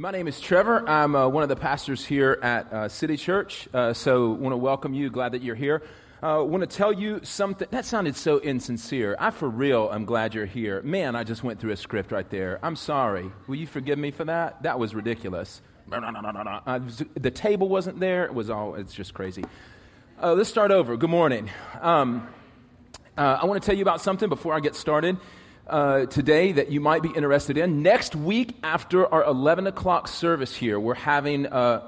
My name is Trevor. I'm uh, one of the pastors here at uh, City Church. Uh, so, want to welcome you. Glad that you're here. Uh, want to tell you something. That sounded so insincere. I, for real, I'm glad you're here. Man, I just went through a script right there. I'm sorry. Will you forgive me for that? That was ridiculous. Uh, the table wasn't there. It was all. It's just crazy. Uh, let's start over. Good morning. Um, uh, I want to tell you about something before I get started uh, today that you might be interested in. Next week, after our 11 o'clock service here, we're having uh,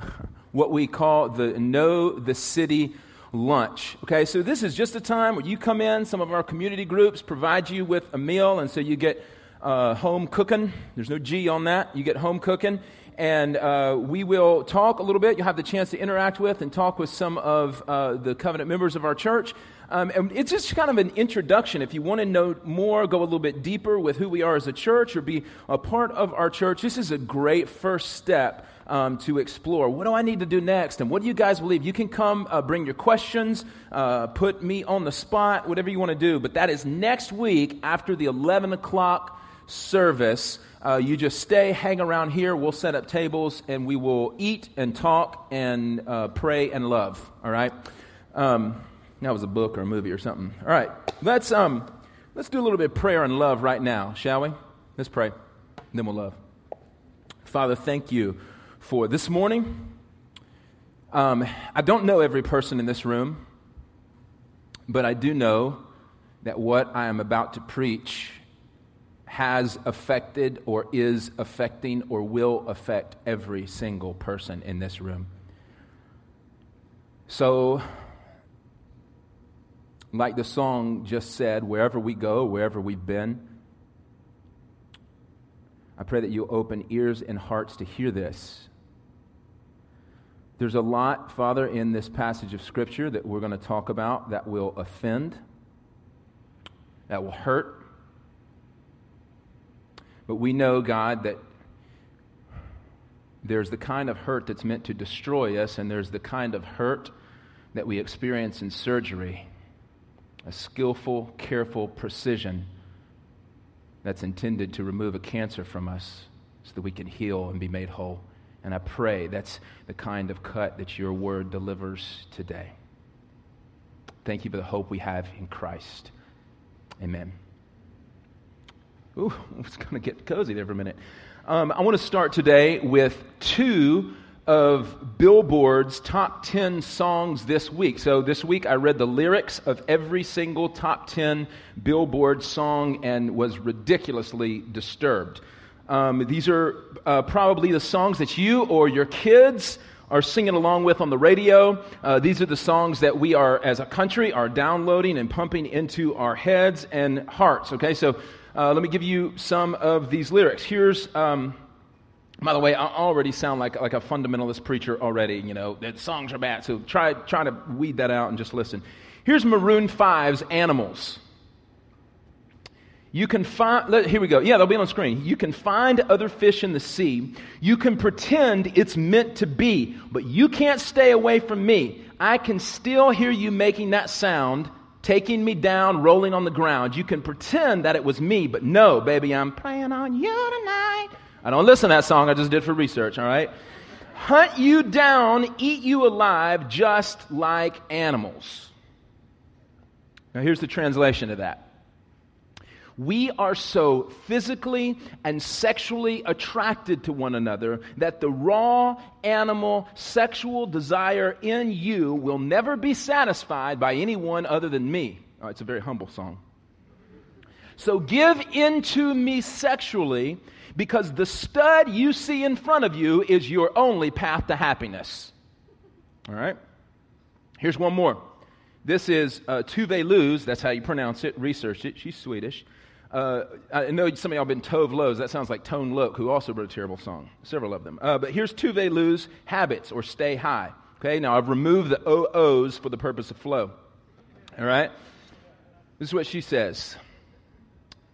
what we call the Know the City lunch. Okay, so this is just a time where you come in, some of our community groups provide you with a meal, and so you get uh, home cooking. There's no G on that. You get home cooking. And uh, we will talk a little bit. You'll have the chance to interact with and talk with some of uh, the covenant members of our church. Um, and it's just kind of an introduction. If you want to know more, go a little bit deeper with who we are as a church or be a part of our church, this is a great first step um, to explore. What do I need to do next? And what do you guys believe? You can come, uh, bring your questions, uh, put me on the spot, whatever you want to do. But that is next week after the 11 o'clock service. Uh, you just stay, hang around here. We'll set up tables and we will eat and talk and uh, pray and love. All right? Um, that was a book or a movie or something. All right, let's, um, let's do a little bit of prayer and love right now, shall we? Let's pray, then we'll love. Father, thank you for this morning. Um, I don't know every person in this room, but I do know that what I am about to preach has affected or is affecting or will affect every single person in this room. So like the song just said, wherever we go, wherever we've been, I pray that you open ears and hearts to hear this. There's a lot, Father, in this passage of Scripture that we're going to talk about that will offend, that will hurt. But we know, God, that there's the kind of hurt that's meant to destroy us, and there's the kind of hurt that we experience in surgery a skillful, careful precision that's intended to remove a cancer from us so that we can heal and be made whole. And I pray that's the kind of cut that your word delivers today. Thank you for the hope we have in Christ. Amen. Ooh, it's going to get cozy there for a minute. Um, I want to start today with two of Billboard's top 10 songs this week. So this week I read the lyrics of every single top 10 Billboard song and was ridiculously disturbed. Um, these are uh, probably the songs that you or your kids are singing along with on the radio. Uh, these are the songs that we are, as a country, are downloading and pumping into our heads and hearts. Okay, so uh, let me give you some of these lyrics. Here's um, by the way, I already sound like, like a fundamentalist preacher already, you know, that songs are bad. So try, try to weed that out and just listen. Here's Maroon 5's Animals. You can find, here we go. Yeah, they'll be on screen. You can find other fish in the sea. You can pretend it's meant to be, but you can't stay away from me. I can still hear you making that sound, taking me down, rolling on the ground. You can pretend that it was me, but no, baby, I'm preying on you tonight. I don't listen to that song, I just did for research, all right? Hunt you down, eat you alive, just like animals. Now, here's the translation of that. We are so physically and sexually attracted to one another that the raw animal sexual desire in you will never be satisfied by anyone other than me. Oh, it's a very humble song. So give in to me sexually because the stud you see in front of you is your only path to happiness. All right? Here's one more. This is uh, Tove Luz. That's how you pronounce it. Research it. She's Swedish. Uh, I know some of y'all been Tove Lo's. That sounds like Tone Loc, who also wrote a terrible song. Several of them. Uh, but here's Tove Lo's habits or stay high. Okay, now I've removed the OOs for the purpose of flow. All right? This is what she says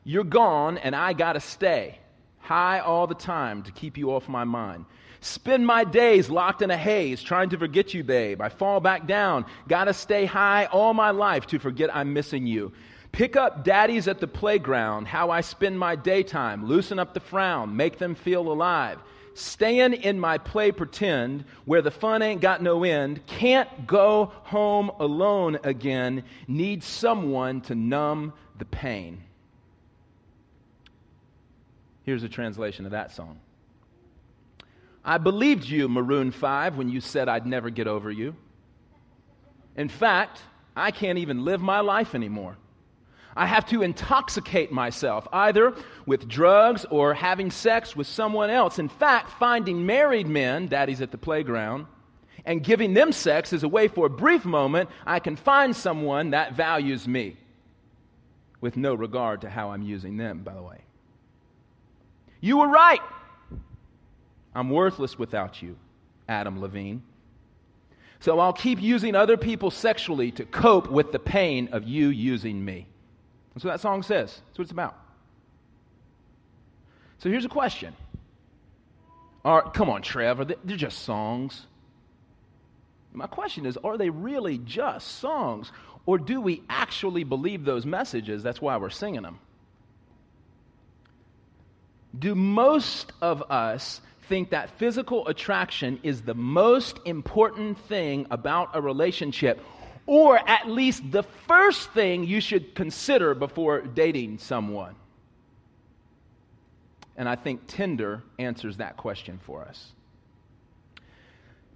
You're gone, and I got to stay high all the time to keep you off my mind. Spend my days locked in a haze trying to forget you, babe. I fall back down. Gotta stay high all my life to forget I'm missing you. Pick up daddies at the playground, how I spend my daytime. Loosen up the frown, make them feel alive. staying in my play pretend where the fun ain't got no end, can't go home alone again, need someone to numb the pain. Here's a translation of that song. I believed you, Maroon 5, when you said I'd never get over you. In fact, I can't even live my life anymore. I have to intoxicate myself, either with drugs or having sex with someone else. In fact, finding married men, daddy's at the playground, and giving them sex is a way for a brief moment I can find someone that values me, with no regard to how I'm using them, by the way. You were right. I'm worthless without you, Adam Levine. So I'll keep using other people sexually to cope with the pain of you using me. That's what that song says. That's what it's about. So here's a question. Are, come on, Trevor, they're just songs. My question is are they really just songs? Or do we actually believe those messages? That's why we're singing them. Do most of us think that physical attraction is the most important thing about a relationship? or at least the first thing you should consider before dating someone? And I think Tinder answers that question for us.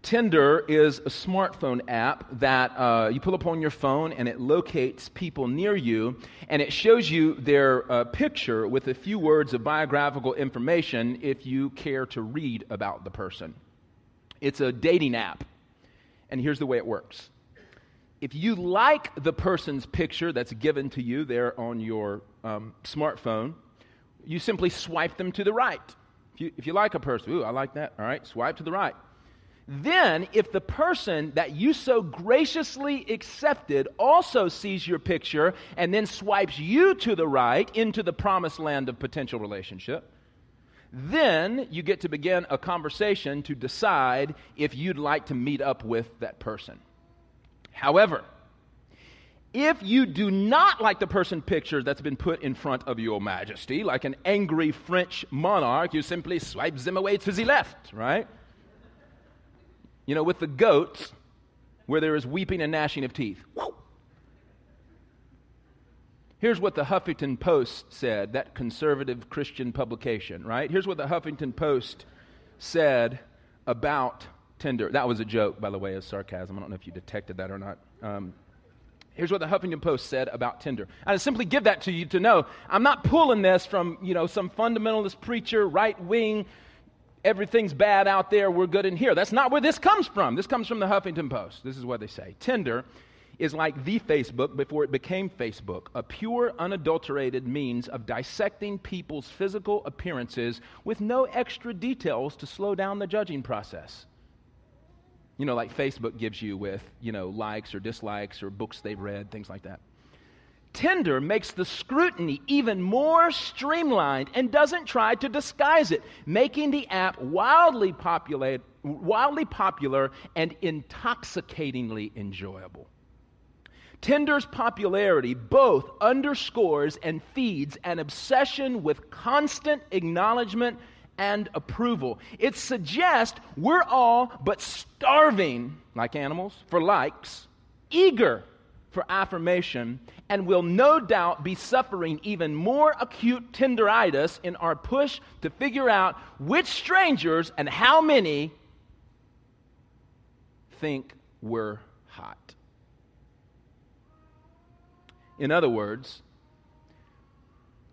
Tinder is a smartphone app that uh, you pull up on your phone and it locates people near you and it shows you their uh, picture with a few words of biographical information if you care to read about the person. It's a dating app. And here's the way it works if you like the person's picture that's given to you there on your um, smartphone, you simply swipe them to the right. If you, if you like a person, ooh, I like that, all right, swipe to the right. Then, if the person that you so graciously accepted also sees your picture and then swipes you to the right into the promised land of potential relationship, then you get to begin a conversation to decide if you'd like to meet up with that person. However, if you do not like the person picture that's been put in front of your majesty, like an angry French monarch, you simply swipe them away to the left, right? You know, with the goats, where there is weeping and gnashing of teeth. Here's what the Huffington Post said, that conservative Christian publication, right? Here's what the Huffington Post said about Tinder. That was a joke, by the way, as sarcasm. I don't know if you detected that or not. Um, here's what the Huffington Post said about Tinder. I simply give that to you to know I'm not pulling this from you know some fundamentalist preacher, right wing. Everything's bad out there. We're good in here. That's not where this comes from. This comes from the Huffington Post. This is what they say. Tinder is like the Facebook before it became Facebook, a pure, unadulterated means of dissecting people's physical appearances with no extra details to slow down the judging process you know, like Facebook gives you with, you know, likes or dislikes or books they've read, things like that. Tinder makes the scrutiny even more streamlined and doesn't try to disguise it, making the app wildly, wildly popular and intoxicatingly enjoyable. Tinder's popularity both underscores and feeds an obsession with constant acknowledgement and approval. It suggests we're all but starving, like animals, for likes, eager for affirmation, and will no doubt be suffering even more acute Tinderitis in our push to figure out which strangers and how many think we're hot. In other words,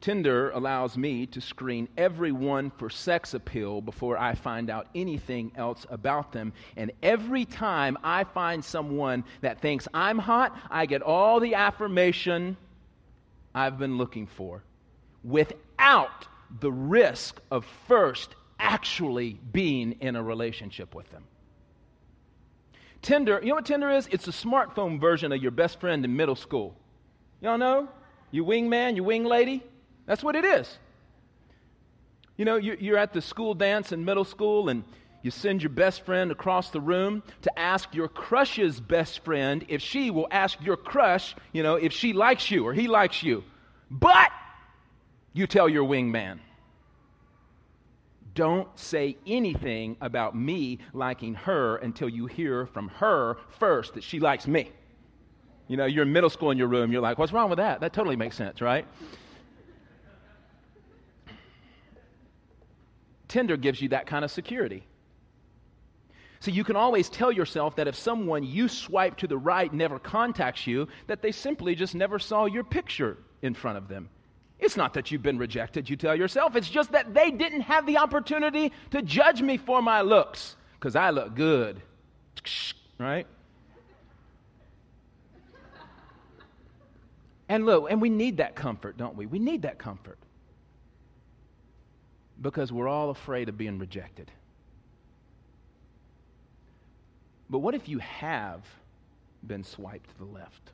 Tinder allows me to screen everyone for sex appeal before I find out anything else about them. And every time I find someone that thinks I'm hot, I get all the affirmation I've been looking for without the risk of first actually being in a relationship with them. Tinder, you know what Tinder is? It's a smartphone version of your best friend in middle school. Y'all know? Your wingman, your wing lady? That's what it is. You know, you're at the school dance in middle school and you send your best friend across the room to ask your crush's best friend if she will ask your crush, you know, if she likes you or he likes you. But you tell your wingman, don't say anything about me liking her until you hear from her first that she likes me. You know, you're in middle school in your room, you're like, what's wrong with that? That totally makes sense, right? Tinder gives you that kind of security. So you can always tell yourself that if someone you swipe to the right never contacts you, that they simply just never saw your picture in front of them. It's not that you've been rejected, you tell yourself. It's just that they didn't have the opportunity to judge me for my looks because I look good. Right? And look, and we need that comfort, don't we? We need that comfort because we're all afraid of being rejected. But what if you have been swiped to the left?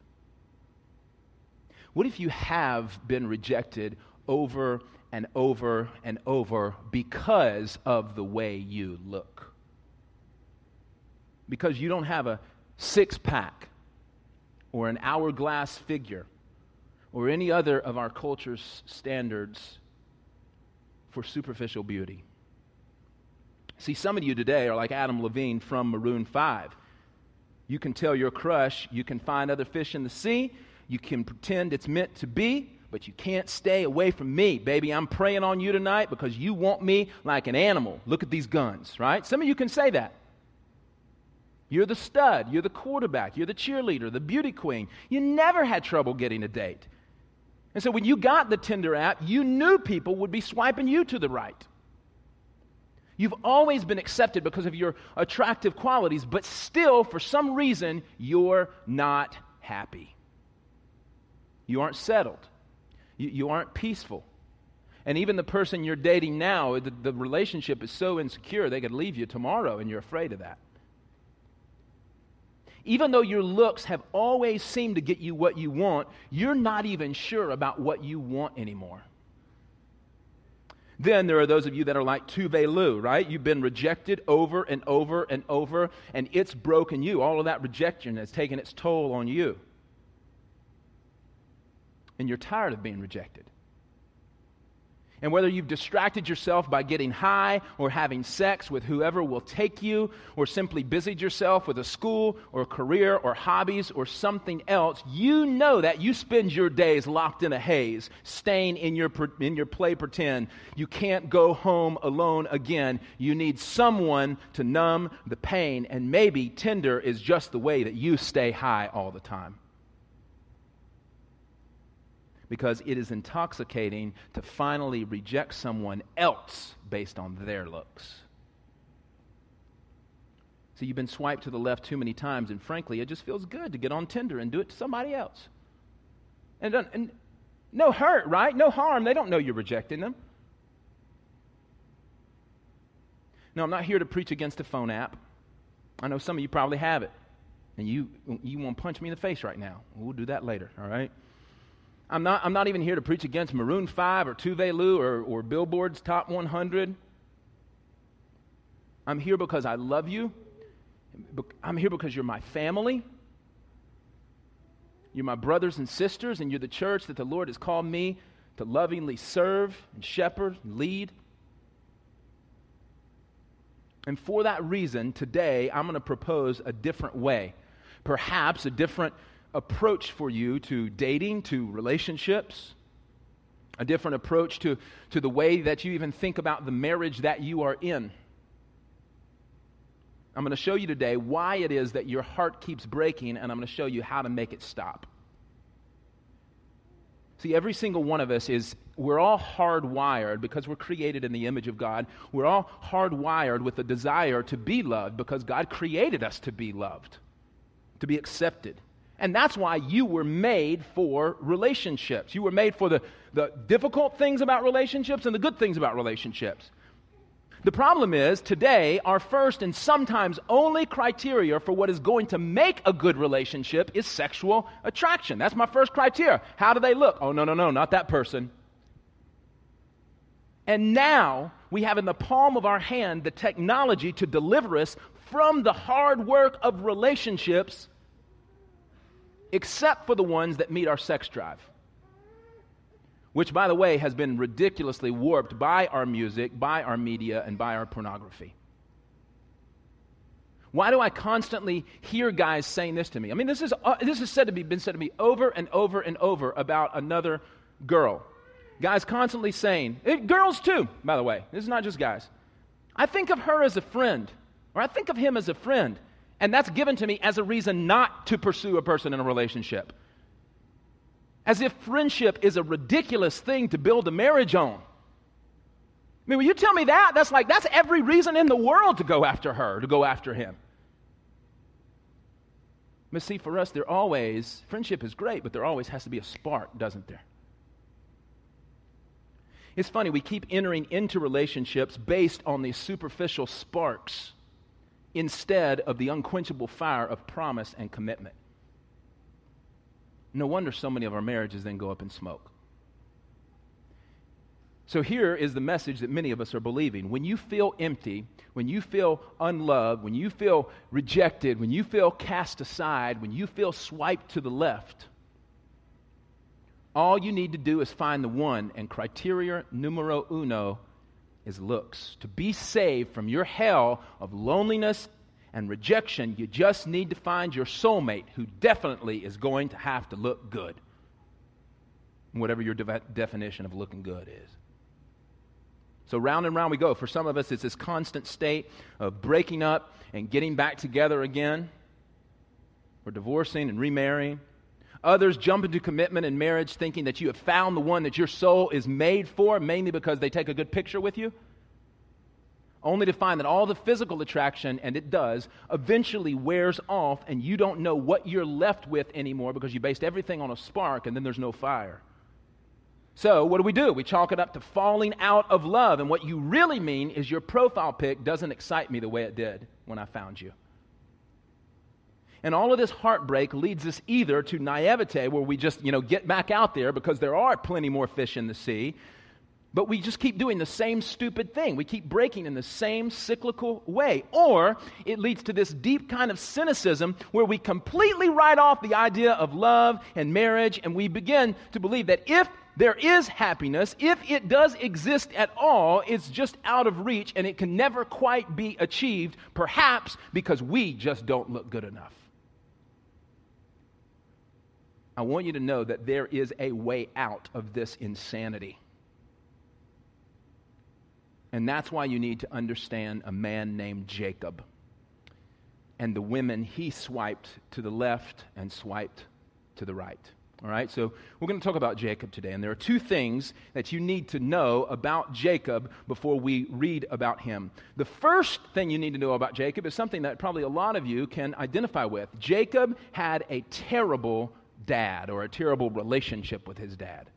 What if you have been rejected over and over and over because of the way you look? Because you don't have a six pack or an hourglass figure or any other of our culture's standards for superficial beauty. See, some of you today are like Adam Levine from Maroon 5. You can tell your crush you can find other fish in the sea, you can pretend it's meant to be, but you can't stay away from me, baby. I'm preying on you tonight because you want me like an animal. Look at these guns, right? Some of you can say that. You're the stud, you're the quarterback, you're the cheerleader, the beauty queen. You never had trouble getting a date. And so when you got the Tinder app, you knew people would be swiping you to the right. You've always been accepted because of your attractive qualities, but still, for some reason, you're not happy. You aren't settled. You, you aren't peaceful. And even the person you're dating now, the, the relationship is so insecure, they could leave you tomorrow, and you're afraid of that even though your looks have always seemed to get you what you want, you're not even sure about what you want anymore. Then there are those of you that are like Tove Lo, right? You've been rejected over and over and over, and it's broken you. All of that rejection has taken its toll on you. And you're tired of being rejected. And whether you've distracted yourself by getting high or having sex with whoever will take you, or simply busied yourself with a school or a career or hobbies or something else, you know that you spend your days locked in a haze, staying in your, in your play pretend. You can't go home alone again. You need someone to numb the pain, and maybe Tinder is just the way that you stay high all the time because it is intoxicating to finally reject someone else based on their looks. So you've been swiped to the left too many times, and frankly, it just feels good to get on Tinder and do it to somebody else. And, and no hurt, right? No harm. They don't know you're rejecting them. No, I'm not here to preach against a phone app. I know some of you probably have it. And you, you want to punch me in the face right now. We'll do that later, all right? I'm not, I'm not even here to preach against Maroon 5 or Tove Lo or, or Billboard's Top 100. I'm here because I love you. I'm here because you're my family. You're my brothers and sisters, and you're the church that the Lord has called me to lovingly serve and shepherd and lead. And for that reason, today I'm going to propose a different way, perhaps a different approach for you to dating, to relationships, a different approach to, to the way that you even think about the marriage that you are in. I'm going to show you today why it is that your heart keeps breaking, and I'm going to show you how to make it stop. See, every single one of us is, we're all hardwired because we're created in the image of God. We're all hardwired with a desire to be loved because God created us to be loved, to be accepted. And that's why you were made for relationships. You were made for the, the difficult things about relationships and the good things about relationships. The problem is, today, our first and sometimes only criteria for what is going to make a good relationship is sexual attraction. That's my first criteria. How do they look? Oh, no, no, no, not that person. And now we have in the palm of our hand the technology to deliver us from the hard work of relationships except for the ones that meet our sex drive. which, by the way, has been ridiculously warped by our music, by our media, and by our pornography. Why do I constantly hear guys saying this to me? I mean, this is, uh, this is said to be, been said to me over and over and over about another girl. Guys constantly saying, it, eh, girls too, by the way, this is not just guys. I think of her as a friend, or I think of him as a friend, and that's given to me as a reason not to pursue a person in a relationship. As if friendship is a ridiculous thing to build a marriage on. I mean, when you tell me that, that's like, that's every reason in the world to go after her, to go after him. But see, for us, there always, friendship is great, but there always has to be a spark, doesn't there? It's funny, we keep entering into relationships based on these superficial sparks instead of the unquenchable fire of promise and commitment. No wonder so many of our marriages then go up in smoke. So here is the message that many of us are believing. When you feel empty, when you feel unloved, when you feel rejected, when you feel cast aside, when you feel swiped to the left, all you need to do is find the one, and criteria numero uno is looks. To be saved from your hell of loneliness and rejection, you just need to find your soulmate who definitely is going to have to look good. Whatever your de- definition of looking good is. So round and round we go. For some of us, it's this constant state of breaking up and getting back together again, or divorcing and remarrying. Others jump into commitment and marriage thinking that you have found the one that your soul is made for, mainly because they take a good picture with you. Only to find that all the physical attraction, and it does, eventually wears off, and you don't know what you're left with anymore because you based everything on a spark, and then there's no fire. So, what do we do? We chalk it up to falling out of love. And what you really mean is your profile pic doesn't excite me the way it did when I found you. And all of this heartbreak leads us either to naivete, where we just, you know, get back out there because there are plenty more fish in the sea, but we just keep doing the same stupid thing. We keep breaking in the same cyclical way. Or it leads to this deep kind of cynicism where we completely write off the idea of love and marriage and we begin to believe that if there is happiness, if it does exist at all, it's just out of reach and it can never quite be achieved, perhaps because we just don't look good enough. I want you to know that there is a way out of this insanity. And that's why you need to understand a man named Jacob and the women he swiped to the left and swiped to the right. All right, so we're going to talk about Jacob today. And there are two things that you need to know about Jacob before we read about him. The first thing you need to know about Jacob is something that probably a lot of you can identify with. Jacob had a terrible dad or a terrible relationship with his dad.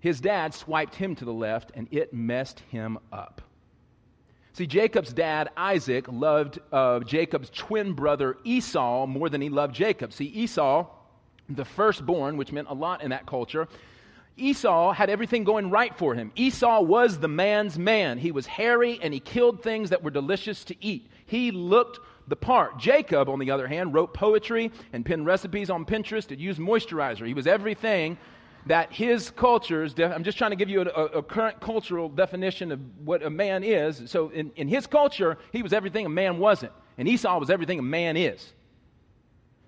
His dad swiped him to the left and it messed him up. See, Jacob's dad, Isaac, loved uh, Jacob's twin brother Esau more than he loved Jacob. See, Esau, the firstborn, which meant a lot in that culture, Esau had everything going right for him. Esau was the man's man. He was hairy and he killed things that were delicious to eat. He looked the part. Jacob, on the other hand, wrote poetry and penned recipes on Pinterest and used moisturizer. He was everything that his cultures, I'm just trying to give you a, a, current cultural definition of what a man is. So, in, in his culture, he was everything a man wasn't, and Esau was everything a man is.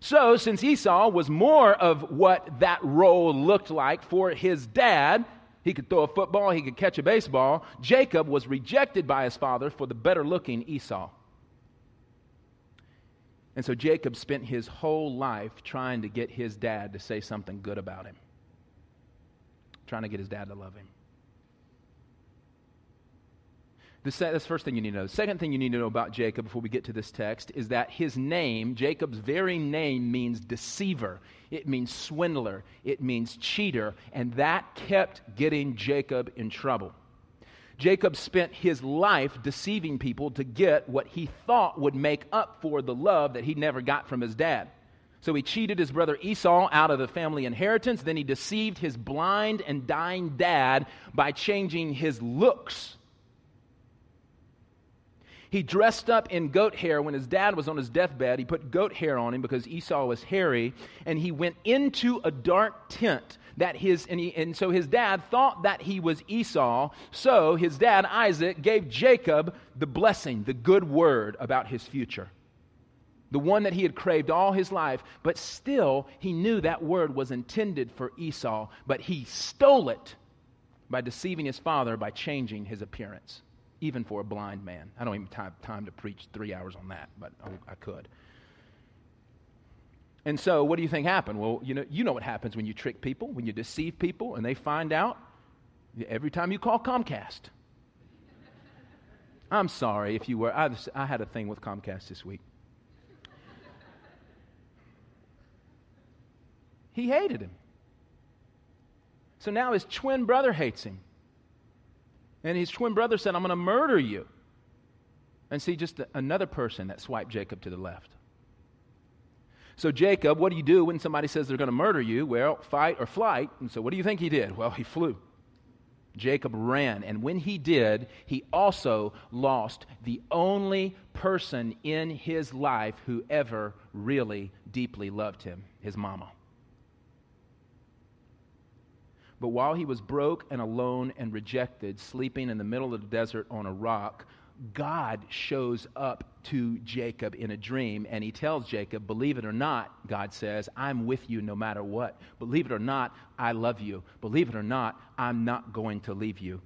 So, since Esau was more of what that role looked like for his dad, he could throw a football, he could catch a baseball. Jacob was rejected by his father for the better looking Esau. And so Jacob spent his whole life trying to get his dad to say something good about him, trying to get his dad to love him. that's the first thing you need to know. The second thing you need to know about Jacob before we get to this text is that his name, Jacob's very name, means deceiver. It means swindler. It means cheater. And that kept getting Jacob in trouble. Jacob spent his life deceiving people to get what he thought would make up for the love that he never got from his dad. So he cheated his brother Esau out of the family inheritance. Then he deceived his blind and dying dad by changing his looks. He dressed up in goat hair when his dad was on his deathbed. He put goat hair on him because Esau was hairy, and he went into a dark tent that his and, he, and so his dad thought that he was Esau. So his dad Isaac gave Jacob the blessing, the good word about his future. The one that he had craved all his life, but still he knew that word was intended for Esau, but he stole it by deceiving his father by changing his appearance, even for a blind man. I don't even have time to preach three hours on that, but I could. And so, what do you think happened? Well, you know, you know what happens when you trick people, when you deceive people, and they find out every time you call Comcast. I'm sorry if you were. I, I had a thing with Comcast this week. He hated him. So now his twin brother hates him. And his twin brother said, I'm going to murder you. And see, just another person that swiped Jacob to the left. So, Jacob, what do you do when somebody says they're going to murder you? Well, fight or flight. And so, what do you think he did? Well, he flew. Jacob ran. And when he did, he also lost the only person in his life who ever really deeply loved him his mama. But while he was broke and alone and rejected, sleeping in the middle of the desert on a rock, God shows up to Jacob in a dream and he tells Jacob, Believe it or not, God says, I'm with you no matter what. Believe it or not, I love you. Believe it or not, I'm not going to leave you.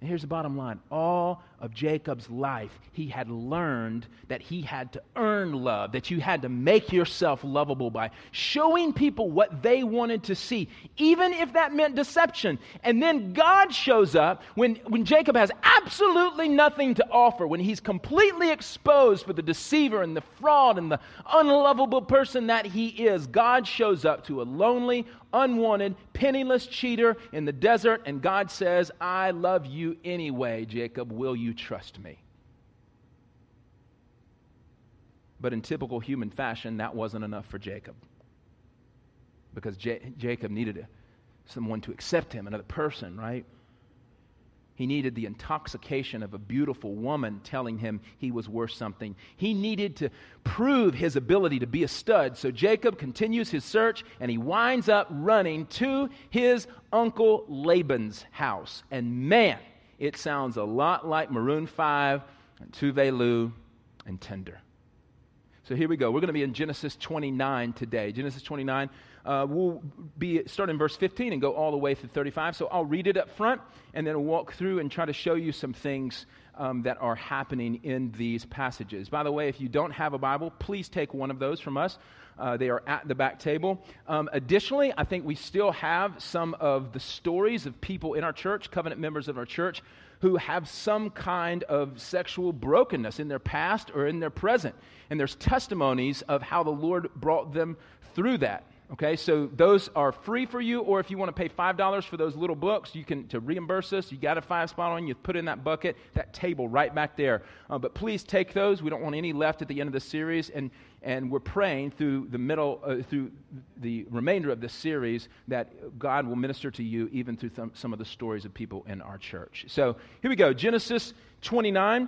And here's the bottom line all of Jacob's life, he had learned that he had to earn love, that you had to make yourself lovable by showing people what they wanted to see, even if that meant deception. And then God shows up when, when Jacob has absolutely nothing to offer, when he's completely exposed for the deceiver and the fraud and the unlovable person that he is. God shows up to a lonely, unwanted, penniless cheater in the desert, and God says, I love you anyway, Jacob. Will you trust me? But in typical human fashion, that wasn't enough for Jacob. Because J- Jacob needed someone to accept him, another person, right? He needed the intoxication of a beautiful woman telling him he was worth something. He needed to prove his ability to be a stud. So Jacob continues his search and he winds up running to his uncle Laban's house. And man, it sounds a lot like Maroon 5 and Tove Lo and Tinder. So here we go. We're going to be in Genesis 29 today. Genesis 29. Uh, we'll be starting in verse 15 and go all the way through 35. So I'll read it up front and then walk through and try to show you some things um, that are happening in these passages. By the way, if you don't have a Bible, please take one of those from us. Uh, they are at the back table. Um, additionally, I think we still have some of the stories of people in our church, covenant members of our church, who have some kind of sexual brokenness in their past or in their present. And there's testimonies of how the Lord brought them through that. Okay, so those are free for you, or if you want to pay $5 for those little books, you can to reimburse us. You got a five spot on, you put in that bucket, that table right back there. Uh, but please take those. We don't want any left at the end of the series. And, and we're praying through the middle, uh, through the remainder of this series that God will minister to you even through th- some of the stories of people in our church. So here we go Genesis 29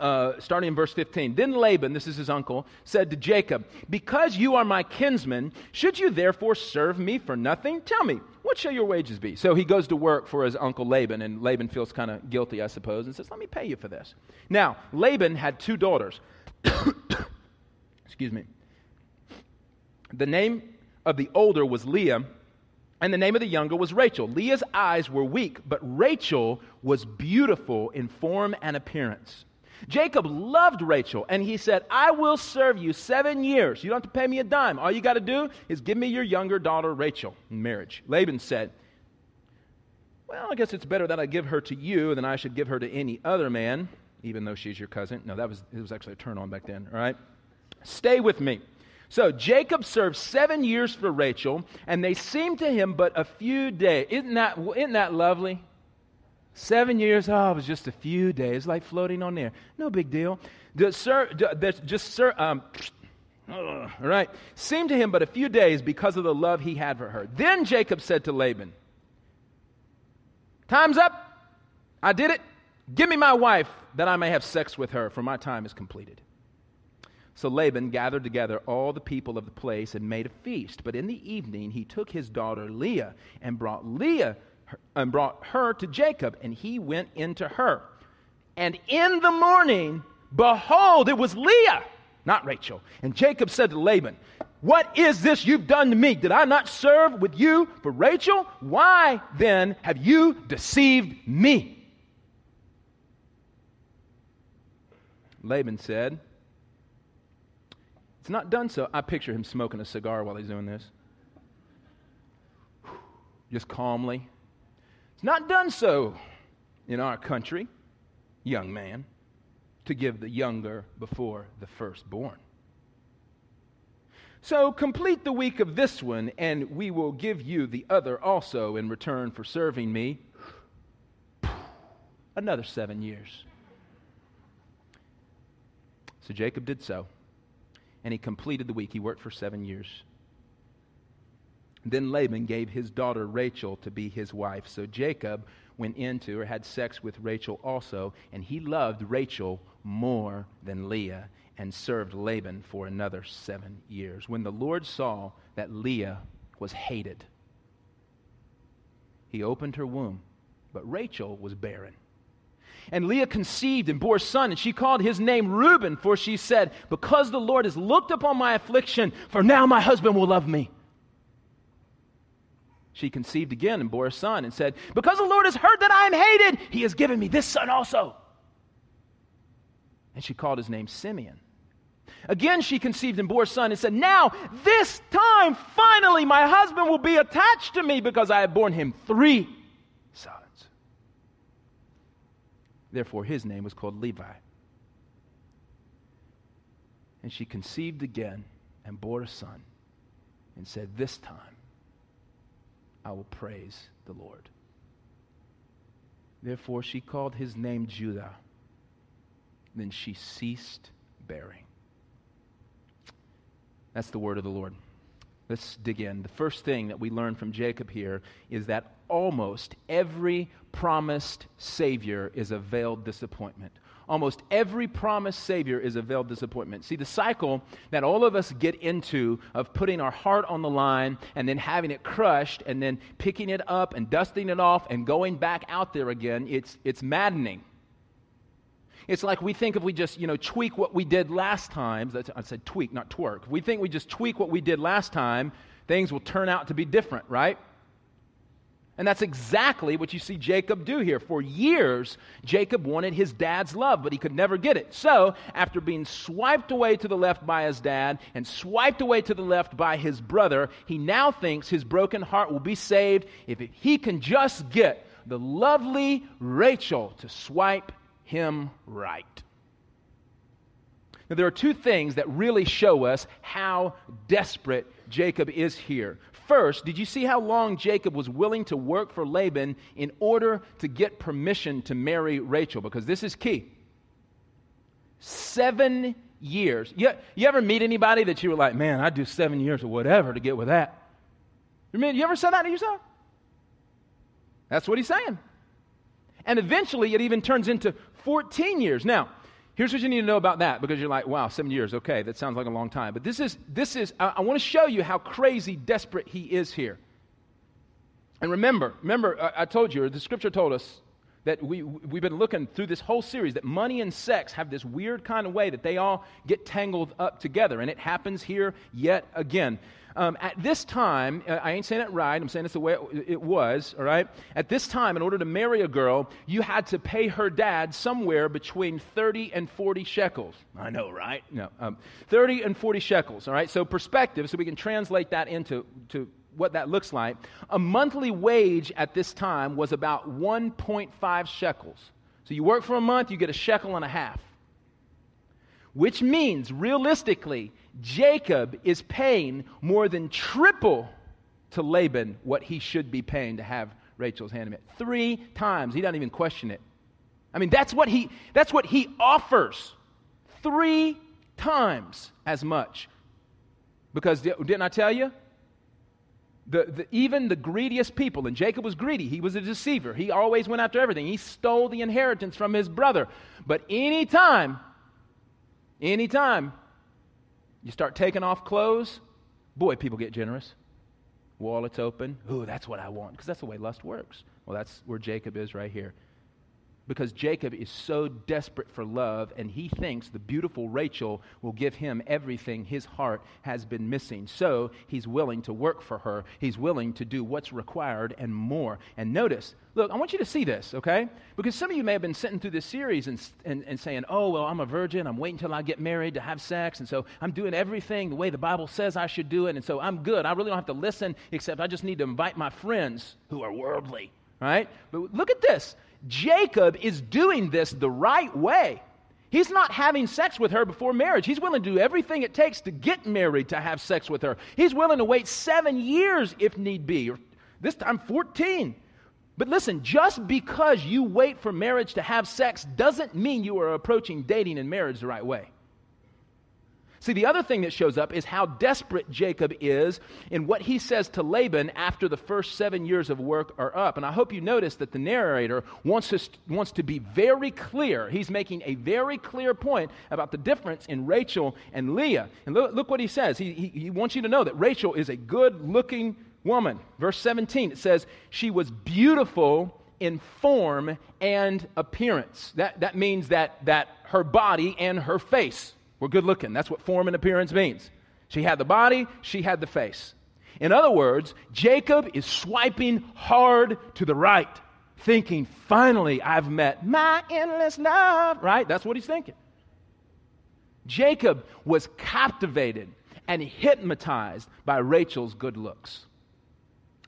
uh, starting in verse 15. Then Laban, this is his uncle, said to Jacob, Because you are my kinsman, should you therefore serve me for nothing? Tell me, what shall your wages be? So he goes to work for his uncle Laban, and Laban feels kind of guilty, I suppose, and says, Let me pay you for this. Now, Laban had two daughters. Excuse me. The name of the older was Leah, and the name of the younger was Rachel. Leah's eyes were weak, but Rachel was beautiful in form and appearance. Jacob loved Rachel, and he said, I will serve you seven years. You don't have to pay me a dime. All you got to do is give me your younger daughter, Rachel, in marriage. Laban said, Well, I guess it's better that I give her to you than I should give her to any other man, even though she's your cousin. No, that was, it was actually a turn on back then, all right? Stay with me. So Jacob served seven years for Rachel, and they seemed to him but a few days. Isn't that, isn't that lovely? Seven years, oh, it was just a few days, like floating on air. No big deal. The, sir, the, just sir, um, all right, seemed to him but a few days because of the love he had for her. Then Jacob said to Laban, Time's up. I did it. Give me my wife that I may have sex with her, for my time is completed. So Laban gathered together all the people of the place and made a feast. But in the evening he took his daughter Leah and brought Leah and brought her to Jacob, and he went into her. And in the morning, behold, it was Leah, not Rachel. And Jacob said to Laban, What is this you've done to me? Did I not serve with you for Rachel? Why then have you deceived me? Laban said, It's not done so. I picture him smoking a cigar while he's doing this. Just calmly. It's not done so in our country, young man, to give the younger before the firstborn. So complete the week of this one, and we will give you the other also in return for serving me. Another seven years. So Jacob did so, and he completed the week. He worked for seven years. Then Laban gave his daughter Rachel to be his wife. So Jacob went into or had sex with Rachel also, and he loved Rachel more than Leah and served Laban for another seven years. When the Lord saw that Leah was hated, he opened her womb, but Rachel was barren. And Leah conceived and bore a son, and she called his name Reuben, for she said, Because the Lord has looked upon my affliction, for now my husband will love me. She conceived again and bore a son, and said, Because the Lord has heard that I am hated, he has given me this son also. And she called his name Simeon. Again, she conceived and bore a son and said, Now, this time, finally, my husband will be attached to me because I have borne him three sons. Therefore, his name was called Levi. And she conceived again and bore a son and said, This time I will praise the Lord. Therefore, she called his name Judah. Then she ceased bearing. That's the word of the Lord. Let's dig in. The first thing that we learn from Jacob here is that almost every promised Savior is a veiled disappointment. Almost every promised Savior is a veiled disappointment. See, the cycle that all of us get into of putting our heart on the line and then having it crushed and then picking it up and dusting it off and going back out there again, it's, it's maddening. It's like we think if we just, you know, tweak what we did last time, I said tweak, not twerk. we think we just tweak what we did last time, things will turn out to be different, right? And that's exactly what you see Jacob do here. For years, Jacob wanted his dad's love, but he could never get it. So, after being swiped away to the left by his dad and swiped away to the left by his brother, he now thinks his broken heart will be saved if he can just get the lovely Rachel to swipe him right. Now, there are two things that really show us how desperate Jacob is here. First, did you see how long Jacob was willing to work for Laban in order to get permission to marry Rachel? Because this is key. Seven years. You, you ever meet anybody that you were like, man, I'd do seven years or whatever to get with that? You, mean, you ever said that to yourself? That's what he's saying. And eventually it even turns into 14 years. Now, here's what you need to know about that because you're like, wow, seven years, okay, that sounds like a long time. But this is, this is I, I want to show you how crazy desperate he is here. And remember, remember, I, I told you, the scripture told us that we, we've been looking through this whole series that money and sex have this weird kind of way that they all get tangled up together. And it happens here yet again. Um, at this time, uh, I ain't saying it right, I'm saying it's the way it, was, all right? At this time, in order to marry a girl, you had to pay her dad somewhere between 30 and 40 shekels. I know, right? No, um, 30 and 40 shekels, all right? So, perspective, so we can translate that into to what that looks like. A monthly wage at this time was about 1.5 shekels. So, you work for a month, you get a shekel and a half. Which means, realistically, Jacob is paying more than triple to Laban what he should be paying to have Rachel's hand in it. Three times. He doesn't even question it. I mean, that's what he, that's what he offers. Three times as much. Because didn't I tell you? The, the, even the greediest people, and Jacob was greedy, he was a deceiver. He always went after everything. He stole the inheritance from his brother. But anytime, anytime you start taking off clothes, boy, people get generous. Wallets open. Ooh, that's what I want, because that's the way lust works. Well, that's where Jacob is right here because Jacob is so desperate for love and he thinks the beautiful Rachel will give him everything his heart has been missing. So he's willing to work for her. He's willing to do what's required and more. And notice, look, I want you to see this, okay? Because some of you may have been sitting through this series and, and, and saying, oh, well, I'm a virgin. I'm waiting until I get married to have sex. And so I'm doing everything the way the Bible says I should do it. And so I'm good. I really don't have to listen, except I just need to invite my friends who are worldly, right? But look at this. Jacob is doing this the right way. He's not having sex with her before marriage. He's willing to do everything it takes to get married to have sex with her. He's willing to wait seven years if need be, or this time 14. But listen, just because you wait for marriage to have sex doesn't mean you are approaching dating and marriage the right way. See, the other thing that shows up is how desperate Jacob is in what he says to Laban after the first seven years of work are up. And I hope you notice that the narrator wants, us, wants to be very clear. He's making a very clear point about the difference in Rachel and Leah. And look, look what he says. He, he, he wants you to know that Rachel is a good looking woman. Verse 17, it says, She was beautiful in form and appearance. That, that means that, that her body and her face were good looking. That's what form and appearance means. She had the body, she had the face. In other words, Jacob is swiping hard to the right, thinking, finally, I've met my endless love, right? That's what he's thinking. Jacob was captivated and hypnotized by Rachel's good looks.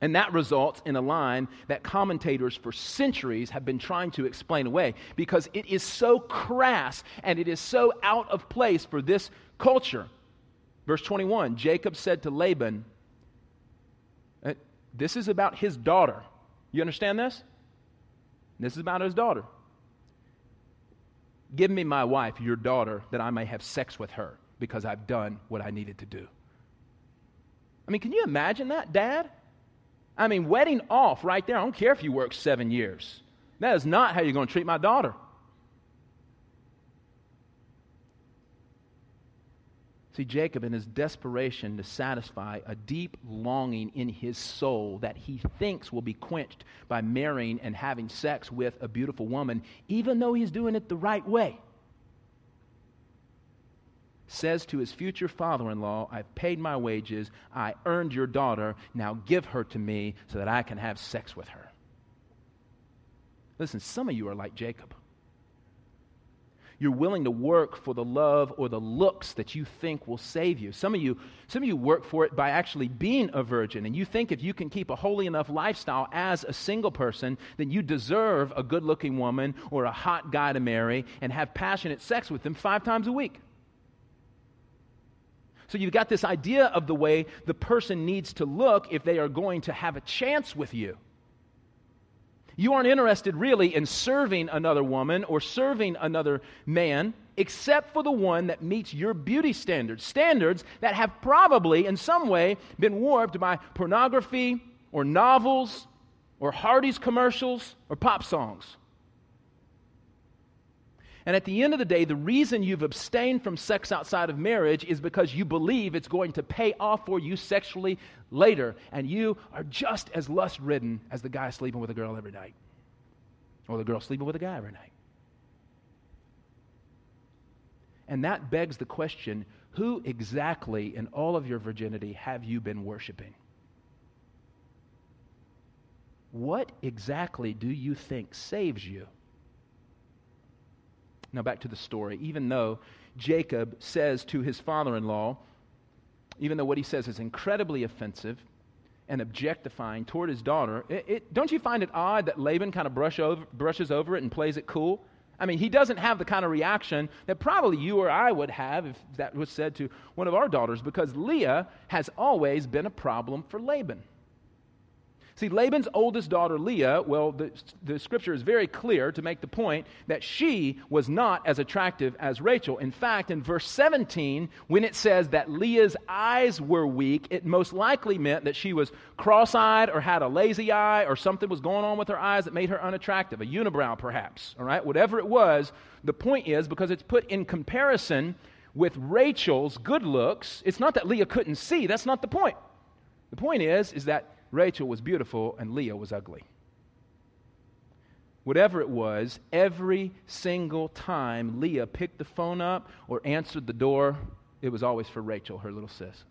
And that results in a line that commentators for centuries have been trying to explain away because it is so crass and it is so out of place for this culture. Verse 21 Jacob said to Laban, uh, This is about his daughter. You understand this? This is about his daughter. Give me my wife, your daughter, that I may have sex with her because I've done what I needed to do. I mean, can you imagine that, Dad? I mean, wedding off right there. I don't care if you work seven years. That is not how you're going to treat my daughter. See, Jacob, in his desperation to satisfy a deep longing in his soul that he thinks will be quenched by marrying and having sex with a beautiful woman, even though he's doing it the right way, says to his future father in law, I've paid my wages, I earned your daughter, now give her to me so that I can have sex with her. Listen, some of you are like Jacob. You're willing to work for the love or the looks that you think will save you. Some of you, some of you work for it by actually being a virgin, and you think if you can keep a holy enough lifestyle as a single person, then you deserve a good looking woman or a hot guy to marry and have passionate sex with them five times a week. So you've got this idea of the way the person needs to look if they are going to have a chance with you. You aren't interested really in serving another woman or serving another man, except for the one that meets your beauty standards. Standards that have probably, in some way, been warped by pornography or novels or Hardee's commercials or pop songs. And at the end of the day, the reason you've abstained from sex outside of marriage is because you believe it's going to pay off for you sexually later. And you are just as lust ridden as the guy sleeping with a girl every night, or the girl sleeping with a guy every night. And that begs the question who exactly in all of your virginity have you been worshiping? What exactly do you think saves you? Now, back to the story. Even though Jacob says to his father in law, even though what he says is incredibly offensive and objectifying toward his daughter, it, it, don't you find it odd that Laban kind of brush over, brushes over it and plays it cool? I mean, he doesn't have the kind of reaction that probably you or I would have if that was said to one of our daughters, because Leah has always been a problem for Laban. See, Laban's oldest daughter, Leah, well, the, the scripture is very clear to make the point that she was not as attractive as Rachel. In fact, in verse 17, when it says that Leah's eyes were weak, it most likely meant that she was cross eyed or had a lazy eye or something was going on with her eyes that made her unattractive, a unibrow perhaps. All right, whatever it was, the point is because it's put in comparison with Rachel's good looks, it's not that Leah couldn't see, that's not the point. The point is, is that Rachel was beautiful and Leah was ugly. Whatever it was, every single time Leah picked the phone up or answered the door, it was always for Rachel, her little sis.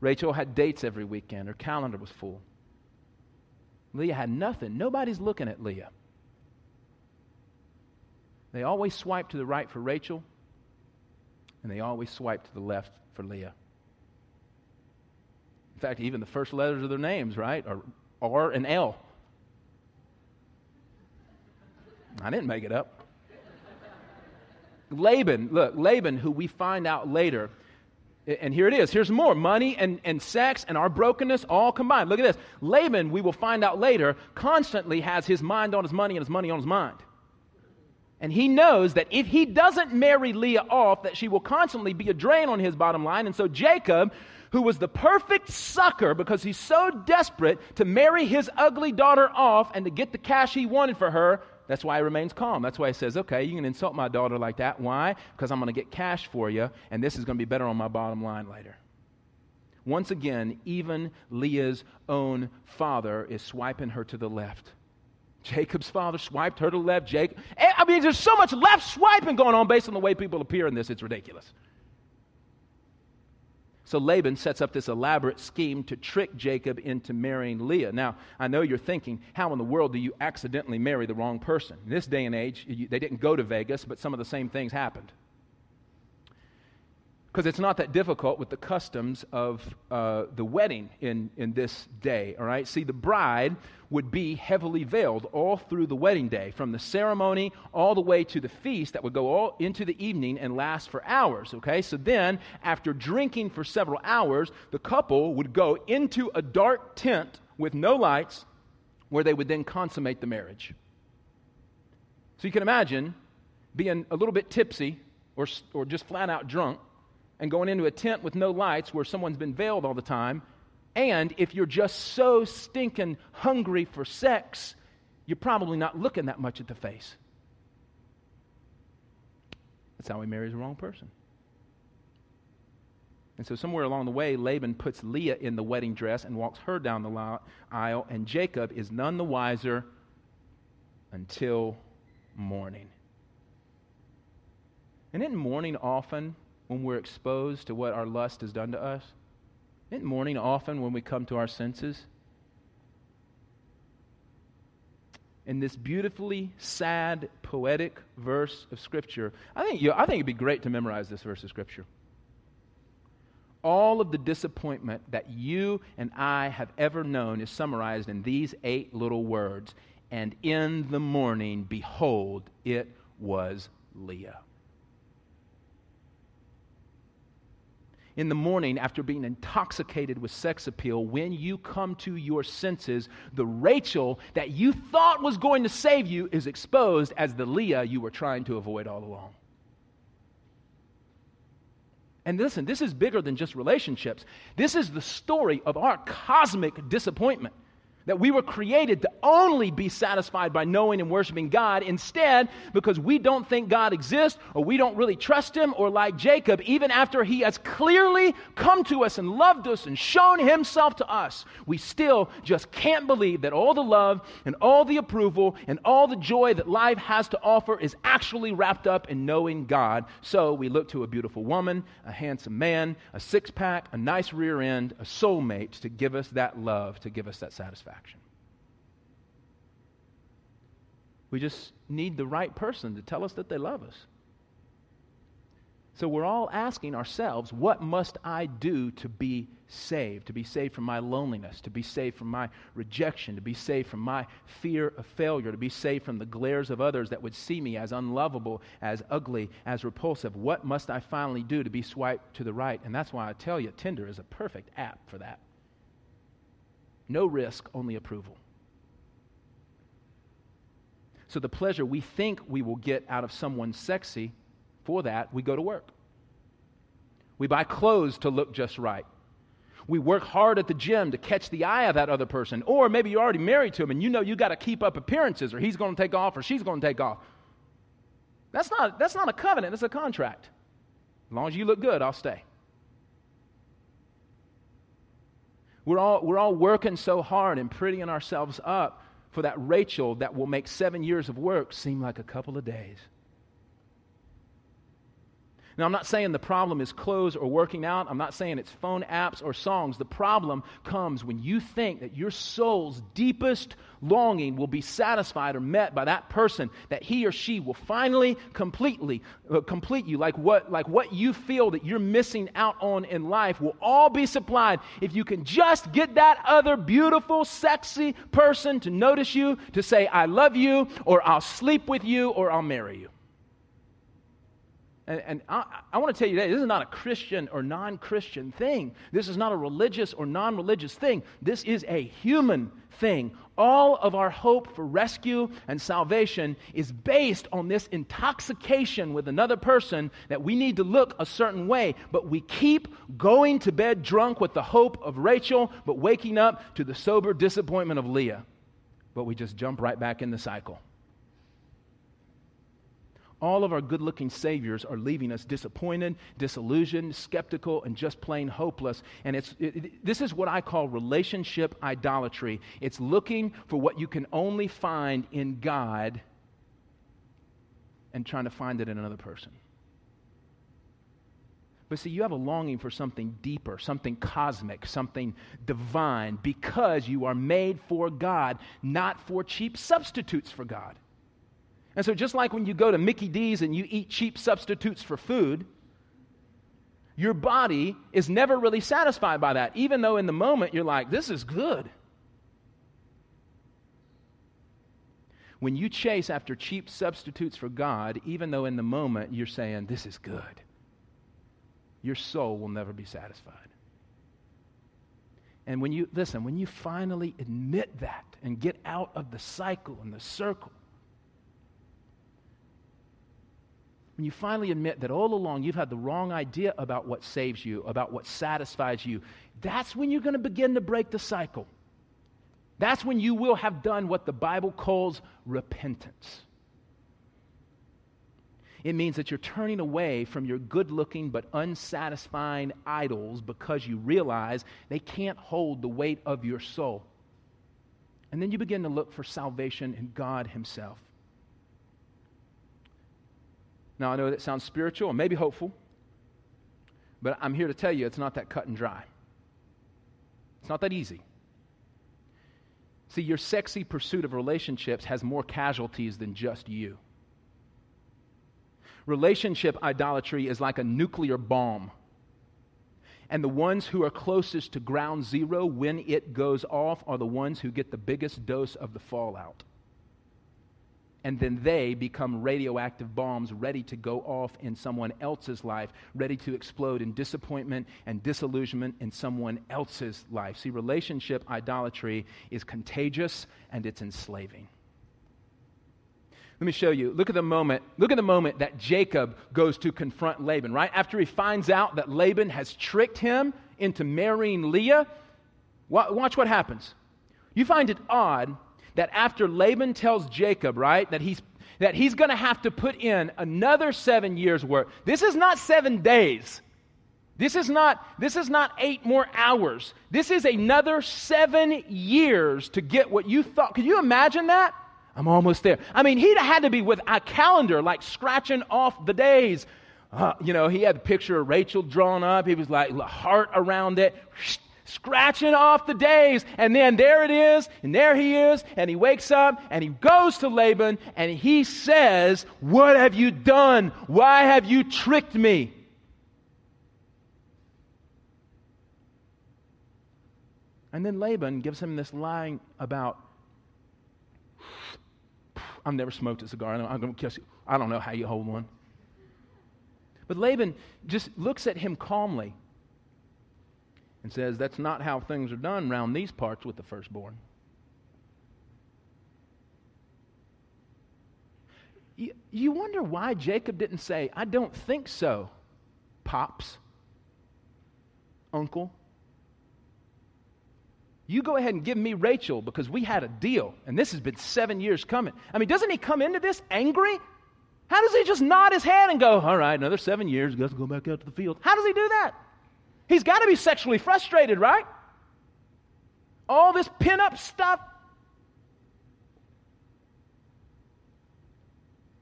Rachel had dates every weekend, her calendar was full. Leah had nothing. Nobody's looking at Leah. They always swipe to the right for Rachel, and they always swipe to the left for Leah. In fact, even the first letters of their names, right, are R and L. I didn't make it up. Laban, look, Laban, who we find out later, and here it is. Here's more money and, and sex and our brokenness all combined. Look at this. Laban, we will find out later, constantly has his mind on his money and his money on his mind. And he knows that if he doesn't marry Leah off, that she will constantly be a drain on his bottom line. And so Jacob, who was the perfect sucker because he's so desperate to marry his ugly daughter off and to get the cash he wanted for her, that's why he remains calm. That's why he says, okay, you can insult my daughter like that. Why? Because I'm going to get cash for you, and this is going to be better on my bottom line later. Once again, even Leah's own father is swiping her to the left. Jacob's father swiped her to the left. Jacob, I mean, there's so much left swiping going on based on the way people appear in this, it's ridiculous. So Laban sets up this elaborate scheme to trick Jacob into marrying Leah. Now, I know you're thinking, how in the world do you accidentally marry the wrong person? In this day and age, they didn't go to Vegas, but some of the same things happened because it's not that difficult with the customs of uh, the wedding in, in this day, all right? See, the bride would be heavily veiled all through the wedding day, from the ceremony all the way to the feast that would go all into the evening and last for hours, okay? So then, after drinking for several hours, the couple would go into a dark tent with no lights where they would then consummate the marriage. So you can imagine being a little bit tipsy or, or just flat out drunk and going into a tent with no lights where someone's been veiled all the time. And if you're just so stinking hungry for sex, you're probably not looking that much at the face. That's how he marries the wrong person. And so, somewhere along the way, Laban puts Leah in the wedding dress and walks her down the aisle, and Jacob is none the wiser until morning. And isn't mourning often when we're exposed to what our lust has done to us? Isn't mourning often when we come to our senses? In this beautifully sad, poetic verse of Scripture, I think, you, I think it'd be great to memorize this verse of Scripture. All of the disappointment that you and I have ever known is summarized in these eight little words. And in the morning, behold, it was Leah. In the morning after being intoxicated with sex appeal, when you come to your senses, the Rachel that you thought was going to save you is exposed as the Leah you were trying to avoid all along. And listen, this is bigger than just relationships. This is the story of our cosmic disappointment. That we were created to only be satisfied by knowing and worshiping God. Instead, because we don't think God exists or we don't really trust Him, or like Jacob, even after He has clearly come to us and loved us and shown Himself to us, we still just can't believe that all the love and all the approval and all the joy that life has to offer is actually wrapped up in knowing God. So we look to a beautiful woman, a handsome man, a six pack, a nice rear end, a soulmate to give us that love, to give us that satisfaction. We just need the right person to tell us that they love us. So we're all asking ourselves, what must I do to be saved? To be saved from my loneliness, to be saved from my rejection, to be saved from my fear of failure, to be saved from the glares of others that would see me as unlovable, as ugly, as repulsive. What must I finally do to be swiped to the right? And that's why I tell you, Tinder is a perfect app for that. No risk, only approval. So, the pleasure we think we will get out of someone sexy, for that, we go to work. We buy clothes to look just right. We work hard at the gym to catch the eye of that other person. Or maybe you're already married to him and you know you got to keep up appearances or he's going to take off or she's going to take off. That's not, that's not a covenant, it's a contract. As long as you look good, I'll stay. We're all, we're all working so hard and prettying ourselves up for that Rachel that will make seven years of work seem like a couple of days. Now, I'm not saying the problem is clothes or working out. I'm not saying it's phone apps or songs. The problem comes when you think that your soul's deepest longing will be satisfied or met by that person, that he or she will finally completely uh, complete you, like what, like what you feel that you're missing out on in life will all be supplied if you can just get that other beautiful, sexy person to notice you, to say, I love you, or I'll sleep with you, or I'll marry you. And, and I, I want to tell you that this is not a Christian or non Christian thing. This is not a religious or non religious thing. This is a human thing. All of our hope for rescue and salvation is based on this intoxication with another person that we need to look a certain way. But we keep going to bed drunk with the hope of Rachel, but waking up to the sober disappointment of Leah. But we just jump right back in the cycle all of our good looking saviors are leaving us disappointed, disillusioned, skeptical, and just plain hopeless. And it's, it, it, this is what I call relationship idolatry. It's looking for what you can only find in God and trying to find it in another person. But see, you have a longing for something deeper, something cosmic, something divine, because you are made for God, not for cheap substitutes for God. And so, just like when you go to Mickey D's and you eat cheap substitutes for food, your body is never really satisfied by that, even though in the moment you're like, this is good. When you chase after cheap substitutes for God, even though in the moment you're saying, this is good, your soul will never be satisfied. And when you, listen, when you finally admit that and get out of the cycle and the circle, when you finally admit that all along you've had the wrong idea about what saves you, about what satisfies you, that's when you're going to begin to break the cycle. That's when you will have done what the Bible calls repentance. It means that you're turning away from your good looking but unsatisfying idols because you realize they can't hold the weight of your soul. And then you begin to look for salvation in God Himself. Now, I know that sounds spiritual and maybe hopeful, but I'm here to tell you it's not that cut and dry. It's not that easy. See, your sexy pursuit of relationships has more casualties than just you. Relationship idolatry is like a nuclear bomb. And the ones who are closest to ground zero when it goes off are the ones who get the biggest dose of the fallout and then they become radioactive bombs ready to go off in someone else's life, ready to explode in disappointment and disillusionment in someone else's life. See, relationship idolatry is contagious and it's enslaving. Let me show you. Look at the moment. Look at the moment that Jacob goes to confront Laban, right? After he finds out that Laban has tricked him into marrying Leah, watch what happens. You find it odd that after Laban tells Jacob, right, that he's that he's going to have to put in another 7 years work. This is not 7 days. This is not this is not 8 more hours. This is another 7 years to get what you thought. Can you imagine that? I'm almost there. I mean, he'd had to be with a calendar like scratching off the days. Uh, you know, he had the picture of Rachel drawn up. He was like heart around it scratching off the days. And then there it is, and there he is, and he wakes up and he goes to Laban and he says, What have you done? Why have you tricked me? And then Laban gives him this line about, I've never smoked a cigar. I don't, I don't know how you hold one. But Laban just looks at him calmly and says that's not how things are done around these parts with the firstborn. You, you wonder why Jacob didn't say, I don't think so, pops, uncle. You go ahead and give me Rachel because we had a deal, and this has been seven years coming. I mean, doesn't he come into this angry? How does he just nod his head and go, All right, another seven years, let's go back out to the field? How does he do that? He's got to be sexually frustrated, right? All this pin up stuff.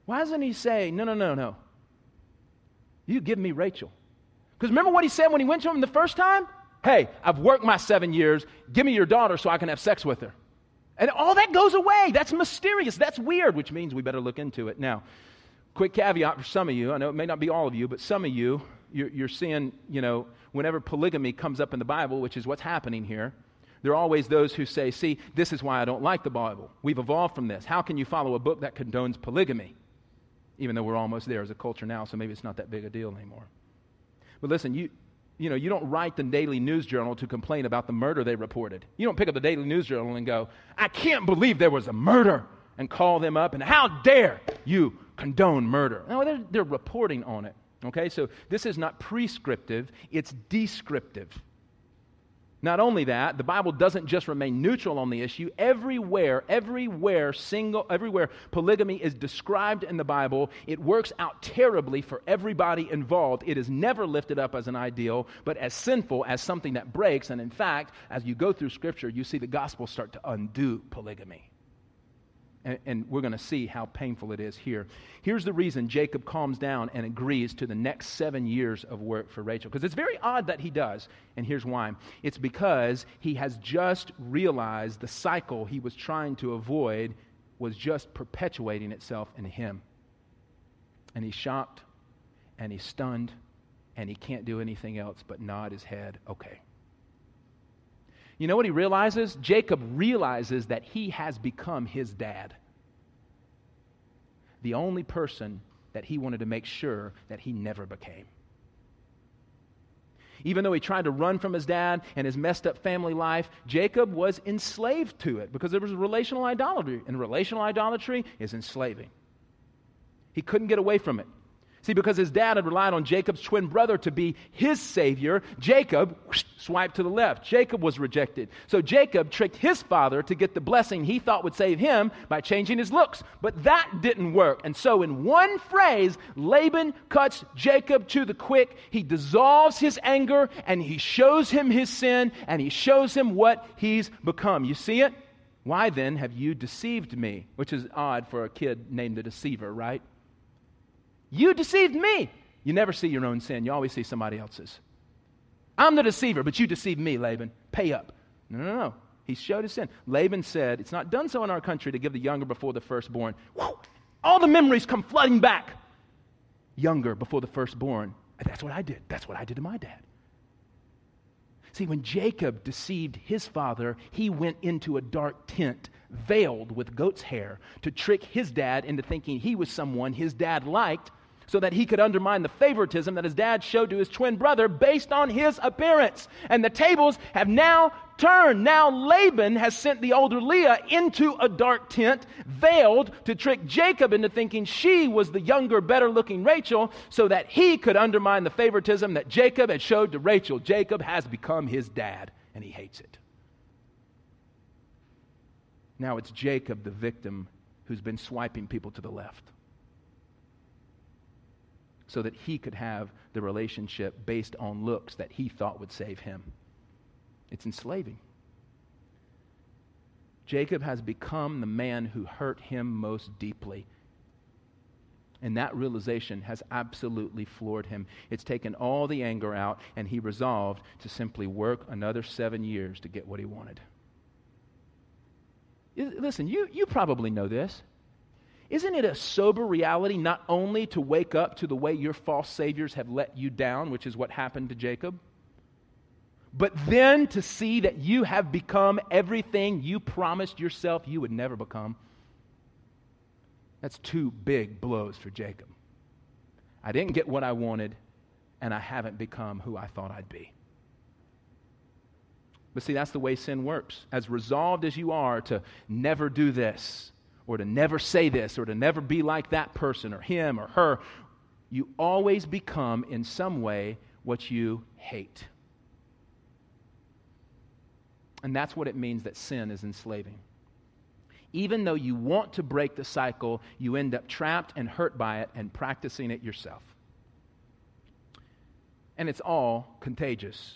Why doesn't he say, No, no, no, no? You give me Rachel. Because remember what he said when he went to him the first time? Hey, I've worked my seven years. Give me your daughter so I can have sex with her. And all that goes away. That's mysterious. That's weird, which means we better look into it. Now, quick caveat for some of you. I know it may not be all of you, but some of you, you're, you're seeing, you know, whenever polygamy comes up in the Bible, which is what's happening here, there are always those who say, see, this is why I don't like the Bible. We've evolved from this. How can you follow a book that condones polygamy? Even though we're almost there as a culture now, so maybe it's not that big a deal anymore. But listen, you, you know, you don't write the Daily News Journal to complain about the murder they reported. You don't pick up the Daily News Journal and go, I can't believe there was a murder, and call them up and how dare you condone murder. No, they're, they're reporting on it. Okay, so this is not prescriptive, it's descriptive. Not only that, the Bible doesn't just remain neutral on the issue. Everywhere, everywhere, single, everywhere polygamy is described in the Bible, it works out terribly for everybody involved. It is never lifted up as an ideal, but as sinful, as something that breaks. And in fact, as you go through Scripture, you see the gospel start to undo polygamy. And, and we're going to see how painful it is here. Here's the reason Jacob calms down and agrees to the next seven years of work for Rachel. Because it's very odd that he does. And here's why it's because he has just realized the cycle he was trying to avoid was just perpetuating itself in him. And he's shocked and he's stunned and he can't do anything else but nod his head, okay. You know what he realizes? Jacob realizes that he has become his dad. The only person that he wanted to make sure that he never became. Even though he tried to run from his dad and his messed up family life, Jacob was enslaved to it because there was relational idolatry, and relational idolatry is enslaving. He couldn't get away from it. See, because his dad had relied on Jacob's twin brother to be his savior, Jacob whoosh, swiped to the left. Jacob was rejected. So Jacob tricked his father to get the blessing he thought would save him by changing his looks. But that didn't work. And so, in one phrase, Laban cuts Jacob to the quick. He dissolves his anger and he shows him his sin and he shows him what he's become. You see it? Why then have you deceived me? Which is odd for a kid named the deceiver, right? You deceived me. You never see your own sin, you always see somebody else's. I'm the deceiver, but you deceived me, Laban. Pay up. No, no, no. He showed his sin. Laban said, It's not done so in our country to give the younger before the firstborn. Whew, all the memories come flooding back. Younger before the firstborn. That's what I did. That's what I did to my dad. See, when Jacob deceived his father, he went into a dark tent veiled with goat's hair to trick his dad into thinking he was someone his dad liked so that he could undermine the favoritism that his dad showed to his twin brother based on his appearance. And the tables have now turned. Now Laban has sent the older Leah into a dark tent, veiled, to trick Jacob into thinking she was the younger, better looking Rachel so that he could undermine the favoritism that Jacob had showed to Rachel. Jacob has become his dad, and he hates it. Now it's Jacob, the victim, who's been swiping people to the left so that he could have the relationship based on looks that he thought would save him. It's enslaving. Jacob has become the man who hurt him most deeply. And that realization has absolutely floored him. It's taken all the anger out, and he resolved to simply work another seven years to get what he wanted. Listen, you, you probably know this. Isn't it a sober reality not only to wake up to the way your false saviors have let you down, which is what happened to Jacob, but then to see that you have become everything you promised yourself you would never become? That's two big blows for Jacob. I didn't get what I wanted, and I haven't become who I thought I'd be. But see, that's the way sin works. As resolved as you are to never do this, or to never say this, or to never be like that person, or him, or her, you always become, in some way, what you hate. And that's what it means that sin is enslaving. Even though you want to break the cycle, you end up trapped and hurt by it and practicing it yourself. And it's all contagious.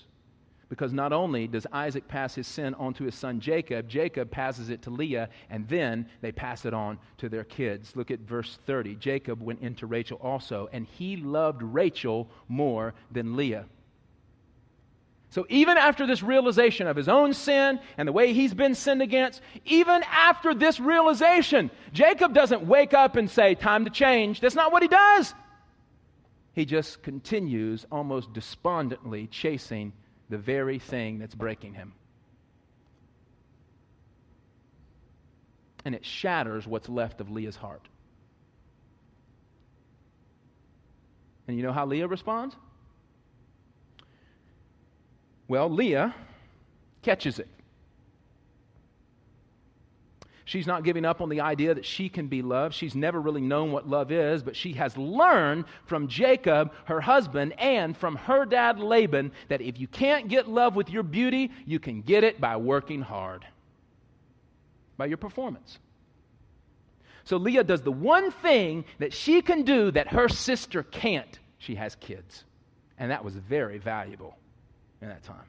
Because not only does Isaac pass his sin on to his son Jacob, Jacob passes it to Leah, and then they pass it on to their kids. Look at verse 30. Jacob went into Rachel also, and he loved Rachel more than Leah. So, even after this realization of his own sin and the way he's been sinned against, even after this realization, Jacob doesn't wake up and say, Time to change. That's not what he does. He just continues almost despondently chasing the very thing that's breaking him. And it shatters what's left of Leah's heart. And you know how Leah responds? Well, Leah catches it. She's not giving up on the idea that she can be loved. She's never really known what love is, but she has learned from Jacob, her husband, and from her dad Laban that if you can't get love with your beauty, you can get it by working hard, by your performance. So Leah does the one thing that she can do that her sister can't. She has kids. And that was very valuable in that time.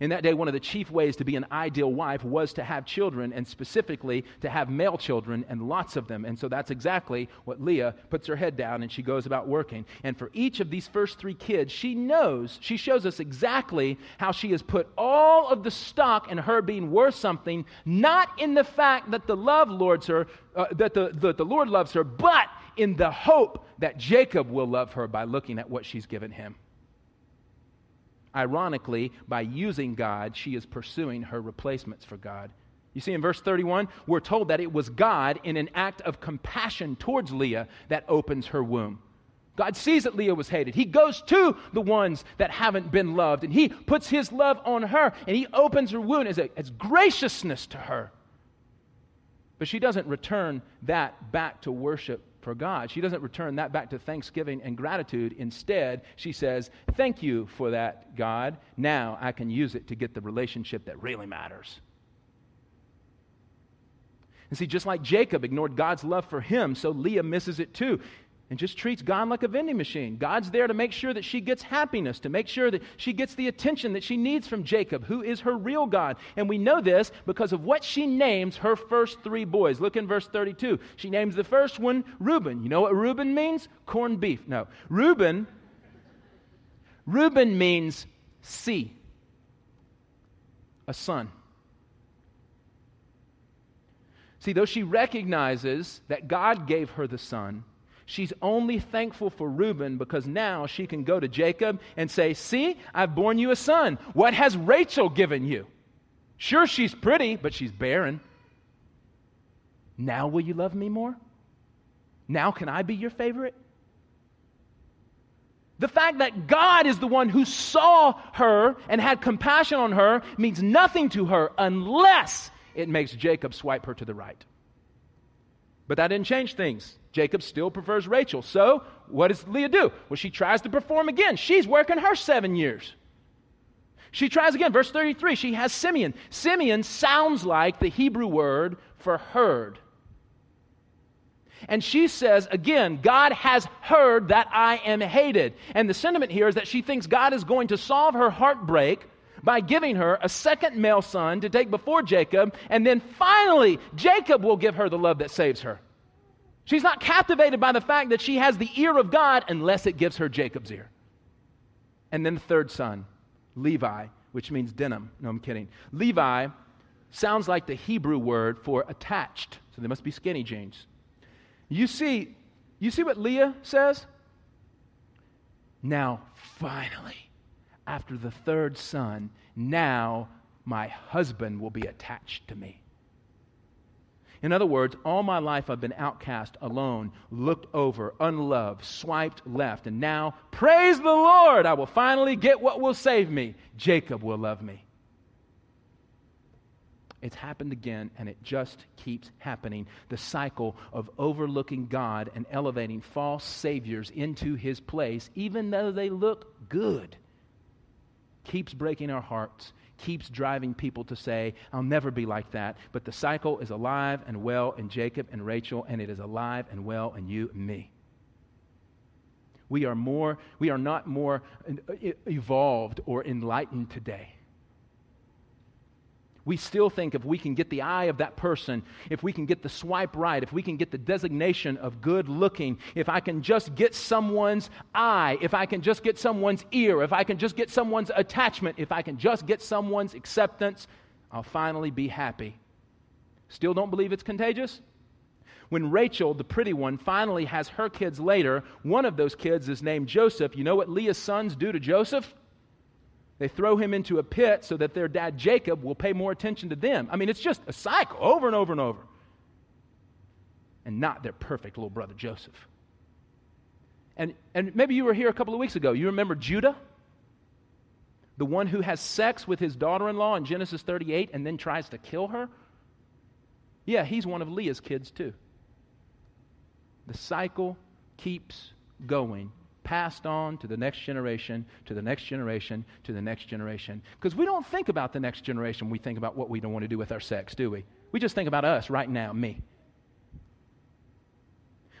In that day, one of the chief ways to be an ideal wife was to have children, and specifically to have male children, and lots of them. And so that's exactly what Leah puts her head down and she goes about working. And for each of these first three kids, she knows, she shows us exactly how she has put all of the stock in her being worth something, not in the fact that the love lords her, uh, that the, the, the Lord loves her, but in the hope that Jacob will love her by looking at what she's given him. Ironically, by using God, she is pursuing her replacements for God. You see, in verse 31, we're told that it was God, in an act of compassion towards Leah, that opens her womb. God sees that Leah was hated. He goes to the ones that haven't been loved, and He puts His love on her, and He opens her womb as, a, as graciousness to her. But she doesn't return that back to worship for God. She doesn't return that back to thanksgiving and gratitude. Instead, she says, Thank you for that, God. Now I can use it to get the relationship that really matters. And see, just like Jacob ignored God's love for him, so Leah misses it too and just treats God like a vending machine. God's there to make sure that she gets happiness, to make sure that she gets the attention that she needs from Jacob, who is her real God. And we know this because of what she names her first three boys. Look in verse 32. She names the first one Reuben. You know what Reuben means? Corned beef. No. Reuben Reuben means see. A son. See, though she recognizes that God gave her the son, She's only thankful for Reuben because now she can go to Jacob and say, See, I've borne you a son. What has Rachel given you? Sure, she's pretty, but she's barren. Now will you love me more? Now can I be your favorite? The fact that God is the one who saw her and had compassion on her means nothing to her unless it makes Jacob swipe her to the right. But that didn't change things. Jacob still prefers Rachel. So, what does Leah do? Well, she tries to perform again. She's working her seven years. She tries again. Verse 33, she has Simeon. Simeon sounds like the Hebrew word for heard. And she says, again, God has heard that I am hated. And the sentiment here is that she thinks God is going to solve her heartbreak by giving her a second male son to take before Jacob, and then finally, Jacob will give her the love that saves her. She's not captivated by the fact that she has the ear of God unless it gives her Jacob's ear. And then the third son, Levi, which means denim. No, I'm kidding. Levi sounds like the Hebrew word for attached. So they must be skinny jeans. You see, you see what Leah says? Now, finally, after the third son, now my husband will be attached to me. In other words, all my life I've been outcast, alone, looked over, unloved, swiped left, and now, praise the Lord, I will finally get what will save me. Jacob will love me. It's happened again, and it just keeps happening. The cycle of overlooking God and elevating false saviors into his place, even though they look good, keeps breaking our hearts keeps driving people to say, I'll never be like that. But the cycle is alive and well in Jacob and Rachel, and it is alive and well in you and me. We are more, we are not more uh, evolved or enlightened today. We still think if we can get the eye of that person, if we can get the swipe right, if we can get the designation of good looking, if I can just get someone's eye, if I can just get someone's ear, if I can just get someone's attachment, if I can just get someone's acceptance, I'll finally be happy. Still don't believe it's contagious? When Rachel, the pretty one, finally has her kids later, one of those kids is named Joseph. You know what Leah's sons do to Joseph? They throw him into a pit so that their dad Jacob will pay more attention to them. I mean, it's just a cycle over and over and over. And not their perfect little brother Joseph. And, and maybe you were here a couple of weeks ago. You remember Judah? The one who has sex with his daughter in law in Genesis 38 and then tries to kill her? Yeah, he's one of Leah's kids too. The cycle keeps going passed on to the next generation, to the next generation, to the next generation. Because we don't think about the next generation we think about what we don't want to do with our sex, do we? We just think about us right now, me.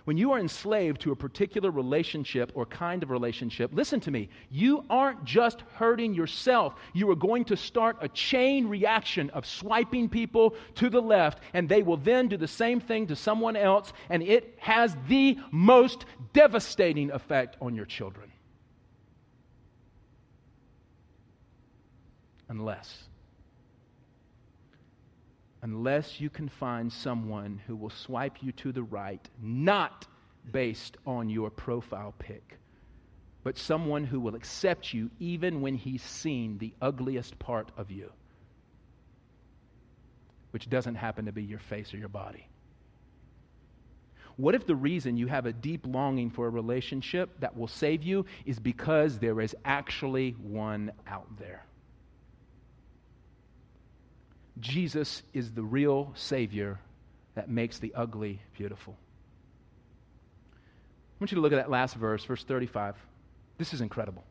When you are enslaved to a particular relationship or kind of relationship, listen to me, you aren't just hurting yourself. You are going to start a chain reaction of swiping people to the left, and they will then do the same thing to someone else, and it has the most devastating effect on your children. Unless, unless you can find someone who will swipe you to the right, not based on your profile pic, but someone who will accept you even when he's seen the ugliest part of you, which doesn't happen to be your face or your body. What if the reason you have a deep longing for a relationship that will save you is because there is actually one out there? Jesus is the real Savior that makes the ugly beautiful. I want you to look at that last verse, verse 35. This is incredible.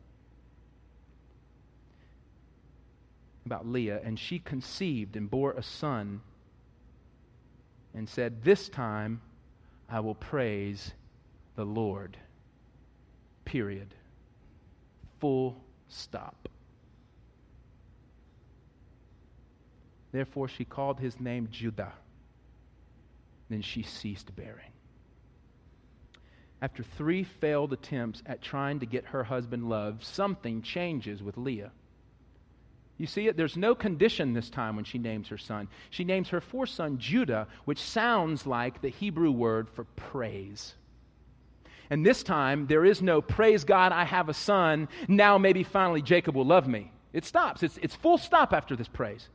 About Leah, and she conceived and bore a son and said, This time I will praise the Lord. Period. Full stop. Therefore, she called his name Judah. Then she ceased bearing. After three failed attempts at trying to get her husband loved, something changes with Leah. You see it? There's no condition this time when she names her son. She names her fourth son Judah, which sounds like the Hebrew word for praise. And this time, there is no praise God, I have a son. Now maybe finally Jacob will love me. It stops. It's, it's full stop after this praise.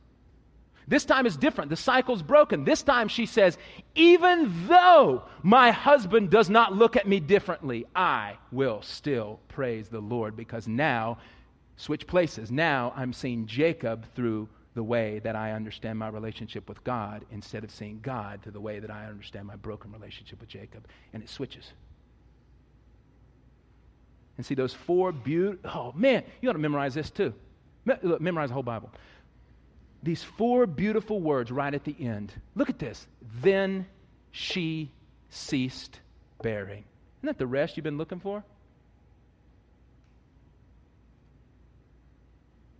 This time is different. The cycle's broken. This time she says, Even though my husband does not look at me differently, I will still praise the Lord because now switch places. Now I'm seeing Jacob through the way that I understand my relationship with God instead of seeing God through the way that I understand my broken relationship with Jacob. And it switches. And see those four beautiful, oh man, you ought to memorize this too. Look, memorize the whole Bible. These four beautiful words right at the end. Look at this. Then she ceased bearing. Isn't that the rest you've been looking for?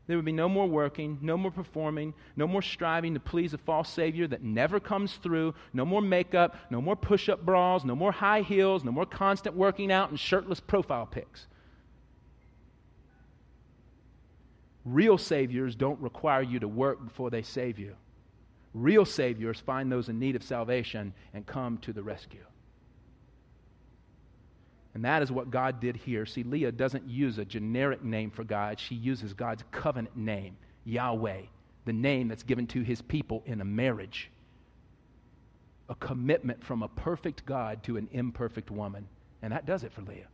There would be no more working, no more performing, no more striving to please a false Savior that never comes through, no more makeup, no more push up bras, no more high heels, no more constant working out and shirtless profile pics. Real Saviors don't require you to work before they save you. Real Saviors find those in need of salvation and come to the rescue. And that is what God did here. See, Leah doesn't use a generic name for God, she uses God's covenant name, Yahweh, the name that's given to his people in a marriage. a commitment from a perfect God to an imperfect woman. And that does it for Leah.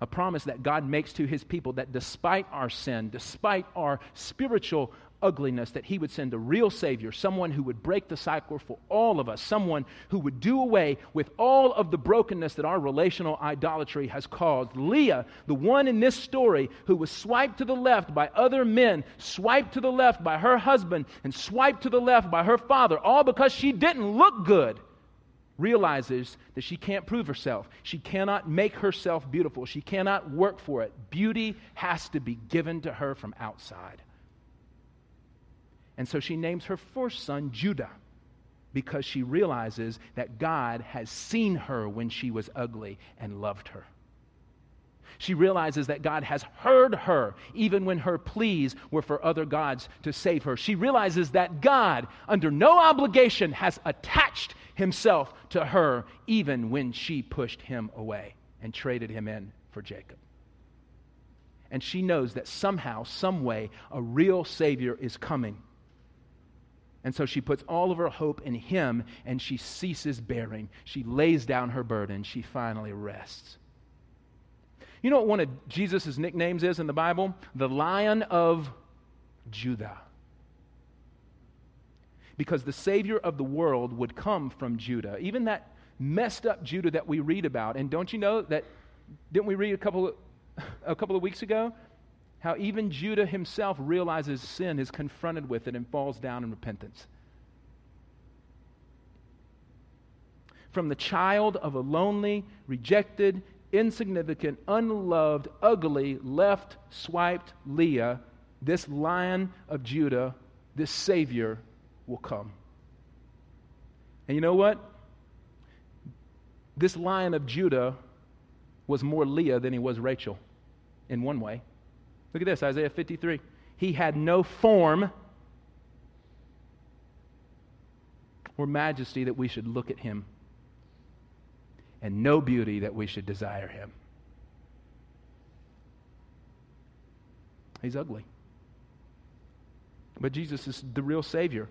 A promise that God makes to his people that despite our sin, despite our spiritual ugliness, that he would send a real Savior, someone who would break the cycle for all of us, someone who would do away with all of the brokenness that our relational idolatry has caused. Leah, the one in this story who was swiped to the left by other men, swiped to the left by her husband, and swiped to the left by her father, all because she didn't look good. Realizes that she can't prove herself. She cannot make herself beautiful. She cannot work for it. Beauty has to be given to her from outside. And so she names her first son Judah because she realizes that God has seen her when she was ugly and loved her. She realizes that God has heard her even when her pleas were for other gods to save her. She realizes that God, under no obligation, has attached himself to her even when she pushed him away and traded him in for Jacob. And she knows that somehow, some way, a real Savior is coming and so she puts all of her hope in him and she ceases bearing. She lays down her burden. She finally rests. You know what one of Jesus' nicknames is in the Bible? The Lion of Judah. Because the Savior of the world would come from Judah. Even that messed up Judah that we read about. And don't you know that, didn't we read a couple, a couple of weeks ago? How even Judah himself realizes sin, is confronted with it, and falls down in repentance. From the child of a lonely, rejected, insignificant, unloved, ugly, left swiped Leah, this lion of Judah, this Savior will come. And you know what? This lion of Judah was more Leah than he was Rachel in one way. Look at this Isaiah 53. He had no form or majesty that we should look at him, and no beauty that we should desire him. He's ugly. But Jesus is the real Savior.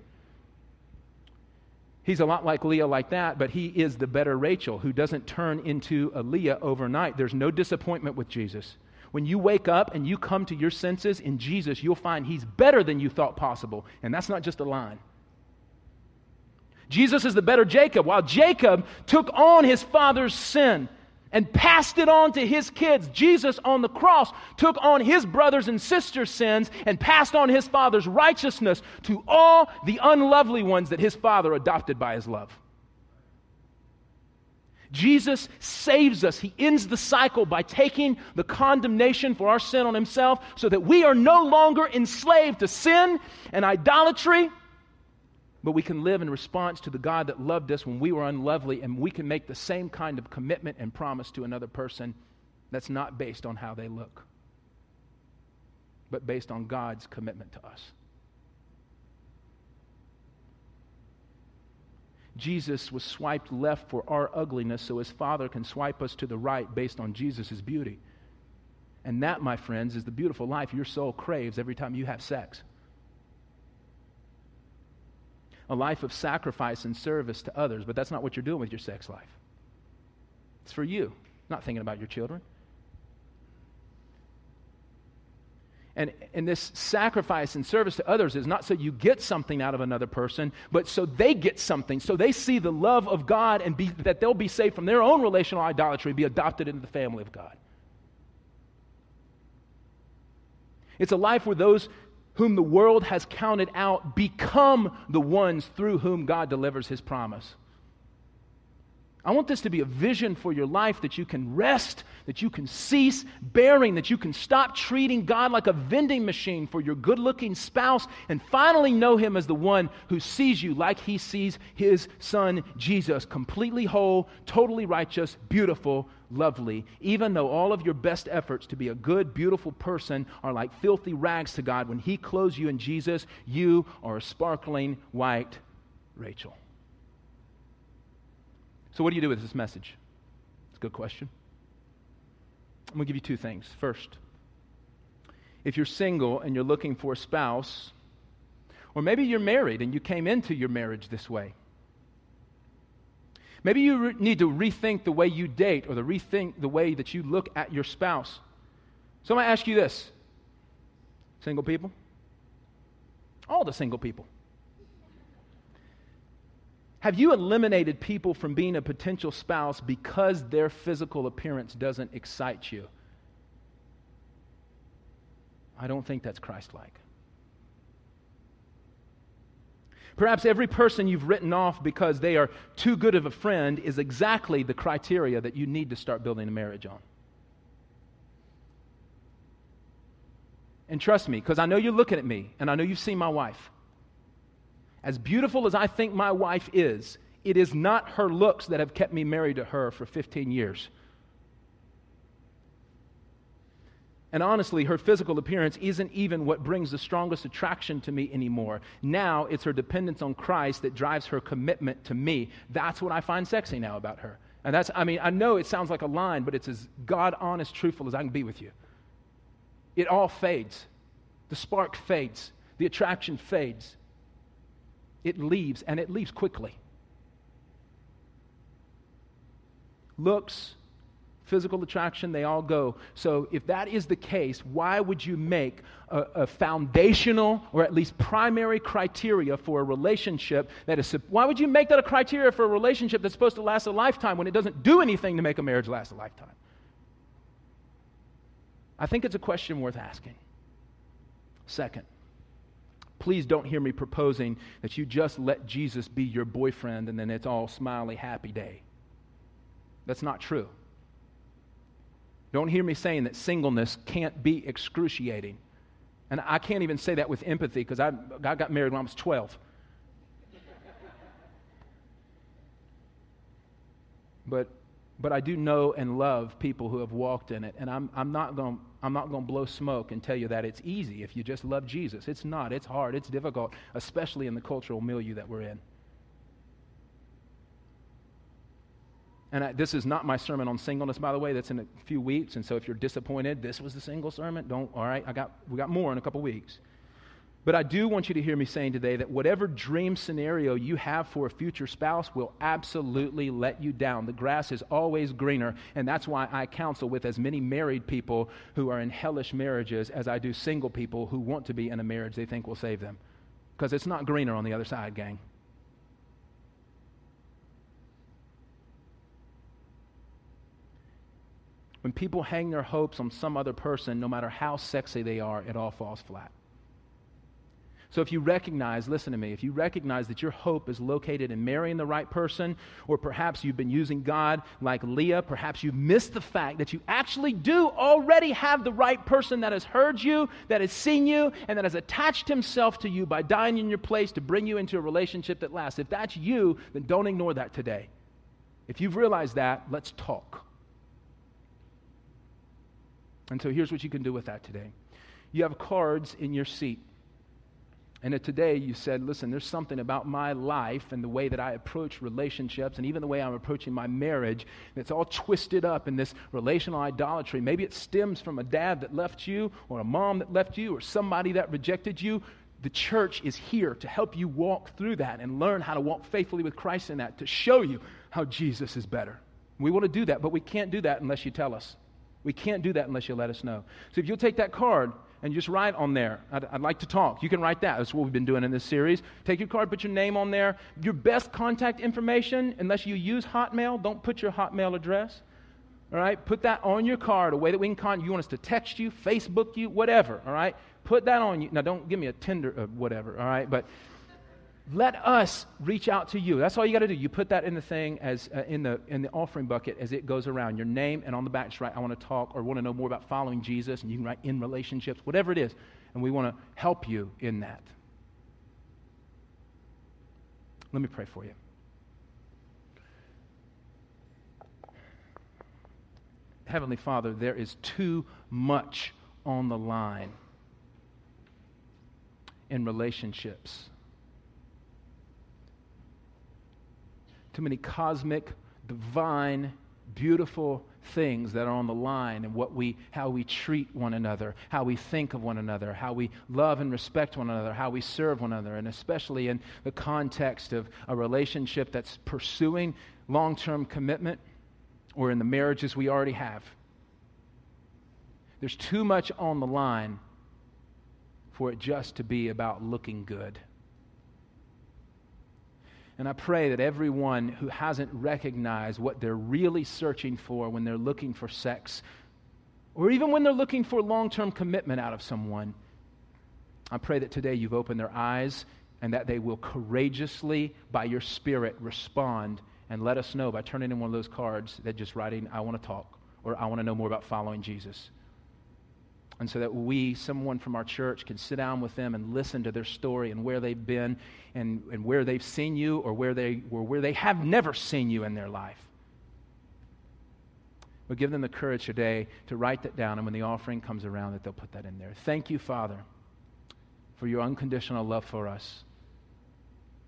He's a lot like Leah, like that, but he is the better Rachel who doesn't turn into a Leah overnight. There's no disappointment with Jesus. When you wake up and you come to your senses in Jesus, you'll find He's better than you thought possible. And that's not just a line. Jesus is the better Jacob. While Jacob took on his father's sin and passed it on to his kids, Jesus on the cross took on his brothers and sisters' sins and passed on his father's righteousness to all the unlovely ones that his father adopted by his love. Jesus saves us. He ends the cycle by taking the condemnation for our sin on himself so that we are no longer enslaved to sin and idolatry, but we can live in response to the God that loved us when we were unlovely, and we can make the same kind of commitment and promise to another person that's not based on how they look, but based on God's commitment to us. Jesus was swiped left for our ugliness so his Father can swipe us to the right based on Jesus' beauty. And that, my friends, is the beautiful life your soul craves every time you have sex. A life of sacrifice and service to others, but that's not what you're doing with your sex life. It's for you, not thinking about your children. And, and this sacrifice and service to others is not so you get something out of another person, but so they get something. So they see the love of God and be, that they'll be saved from their own relational idolatry, be adopted into the family of God. It's a life where those whom the world has counted out become the ones through whom God delivers his promise. I want this to be a vision for your life that you can rest, that you can cease bearing, that you can stop treating God like a vending machine for your good looking spouse, and finally know Him as the one who sees you like He sees His Son Jesus, completely whole, totally righteous, beautiful, lovely, even though all of your best efforts to be a good, beautiful person are like filthy rags to God. When He clothes you in Jesus, you are a sparkling white Rachel. So, what do you do with this message? It's a good question. I'm going to give you two things. First, if you're single and you're looking for a spouse, or maybe you're married and you came into your marriage this way, Maybe you re- need to rethink the way you date or the rethink the way that you look at your spouse. So I'm going to ask you this single people, all the single people. Have you eliminated people from being a potential spouse because their physical appearance doesn't excite you? I don't think that's Christ like. Perhaps every person you've written off because they are too good of a friend is exactly the criteria that you need to start building a marriage on. And trust me, because I know you're looking at me and I know you've seen my wife. As beautiful as I think my wife is, it is not her looks that have kept me married to her for 15 years. And honestly, her physical appearance isn't even what brings the strongest attraction to me anymore. Now it's her dependence on Christ that drives her commitment to me. That's what I find sexy now about her. And that's, I mean, I know it sounds like a line, but it's as God honest, truthful as I can be with you. It all fades. The spark fades, the attraction fades. It leaves, and it leaves quickly. Looks, physical attraction, they all go. So, if that is the case, why would you make a, a, foundational or at least primary criteria for a relationship that is. Why would you make that a criteria for a relationship that's supposed to last a lifetime when it doesn't do anything to make a marriage last a lifetime? I think it's a question worth asking. Second, please don't hear me proposing that you just let Jesus be your boyfriend and then it's all smiley, happy day. That's not true. Don't hear me saying that singleness can't be excruciating. And I can't even say that with empathy because I, I got married when I was 12. but, but I do know and love people who have walked in it. And I'm, I'm not going I'm not going to blow smoke and tell you that it's easy if you just love Jesus. It's not. It's hard. It's difficult, especially in the cultural milieu that we're in. And I, this is not my sermon on singleness, by the way. That's in a few weeks. And so if you're disappointed, this was the single sermon. Don't, all right, I got, we got more in a couple weeks. But I do want you to hear me saying today that whatever dream scenario you have for a future spouse will absolutely let you down. The grass is always greener, and that's why I counsel with as many married people who are in hellish marriages as I do single people who want to be in a marriage they think will save them. Because it's not greener on the other side, gang. When people hang their hopes on some other person, no matter how sexy they are, it all falls flat. So if you recognize, listen to me, if you recognize that your hope is located in marrying the right person, or perhaps you've been using God like Leah, perhaps you've missed the fact that you actually do already have the right person that has heard you, that has seen you, and that has attached himself to you by dying in your place to bring you into a relationship that lasts. If that's you, then don't ignore that today. If you've realized that, let's talk. And so here's what you can do with that today. You have cards in your seat. And today you said, listen, there's something about my life and the way that I approach relationships and even the way I'm approaching my marriage that's all twisted up in this relational idolatry. Maybe it stems from a dad that left you or a mom that left you or somebody that rejected you. The church is here to help you walk through that and learn how to walk faithfully with Christ in that, to show you how Jesus is better. We want to do that, but we can't do that unless you tell us. We can't do that unless you let us know. So if you'll take that card and just write on there, I'd, I'd, like to talk. You can write that. That's what we've been doing in this series. Take your card, put your name on there. Your best contact information, unless you use Hotmail, don't put your Hotmail address. All right? Put that on your card, a way that we can contact you. want us to text you, Facebook you, whatever. All right? Put that on you. Now, don't give me a Tinder, uh, whatever. All right? But let us reach out to you. That's all you got to do. You put that in the thing as uh, in the in the offering bucket as it goes around. Your name and on the back, just write, "I want to talk" or "Want to know more about following Jesus," and you can write "in relationships," whatever it is, and we want to help you in that. Let me pray for you. Heavenly Father, there is too much on the line in relationships. Too many cosmic, divine, beautiful things that are on the line and what we how we treat one another how we think of one another how we love and respect one another how we serve one another and especially in the context of a relationship that's pursuing long term commitment or in the marriages we already have. There's too much on the line for it just to be about looking good. And I pray that everyone who hasn't recognized what they're really searching for when they're looking for sex, or even when they're looking for long term commitment out of someone, I pray that today you've opened their eyes and that they will courageously, by your Spirit, respond and let us know by turning in one of those cards that just writing, I want to talk, or I want to know more about following Jesus. And so that we, someone from our church, can sit down with them and listen to their story and where they've been and, and where they've seen you or where they, or where they have never seen you in their life. But give them the courage today to write that down, and when the offering comes around, that they'll put that in there. Thank you, Father, for your unconditional love for us.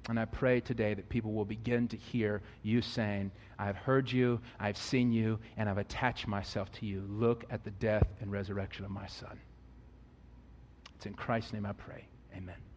And I pray today that people will begin to hear you saying, I've heard you, I've seen you, and I've attached myself to you. Look at the death and resurrection of my son. It's in Christ's name I pray. Amen.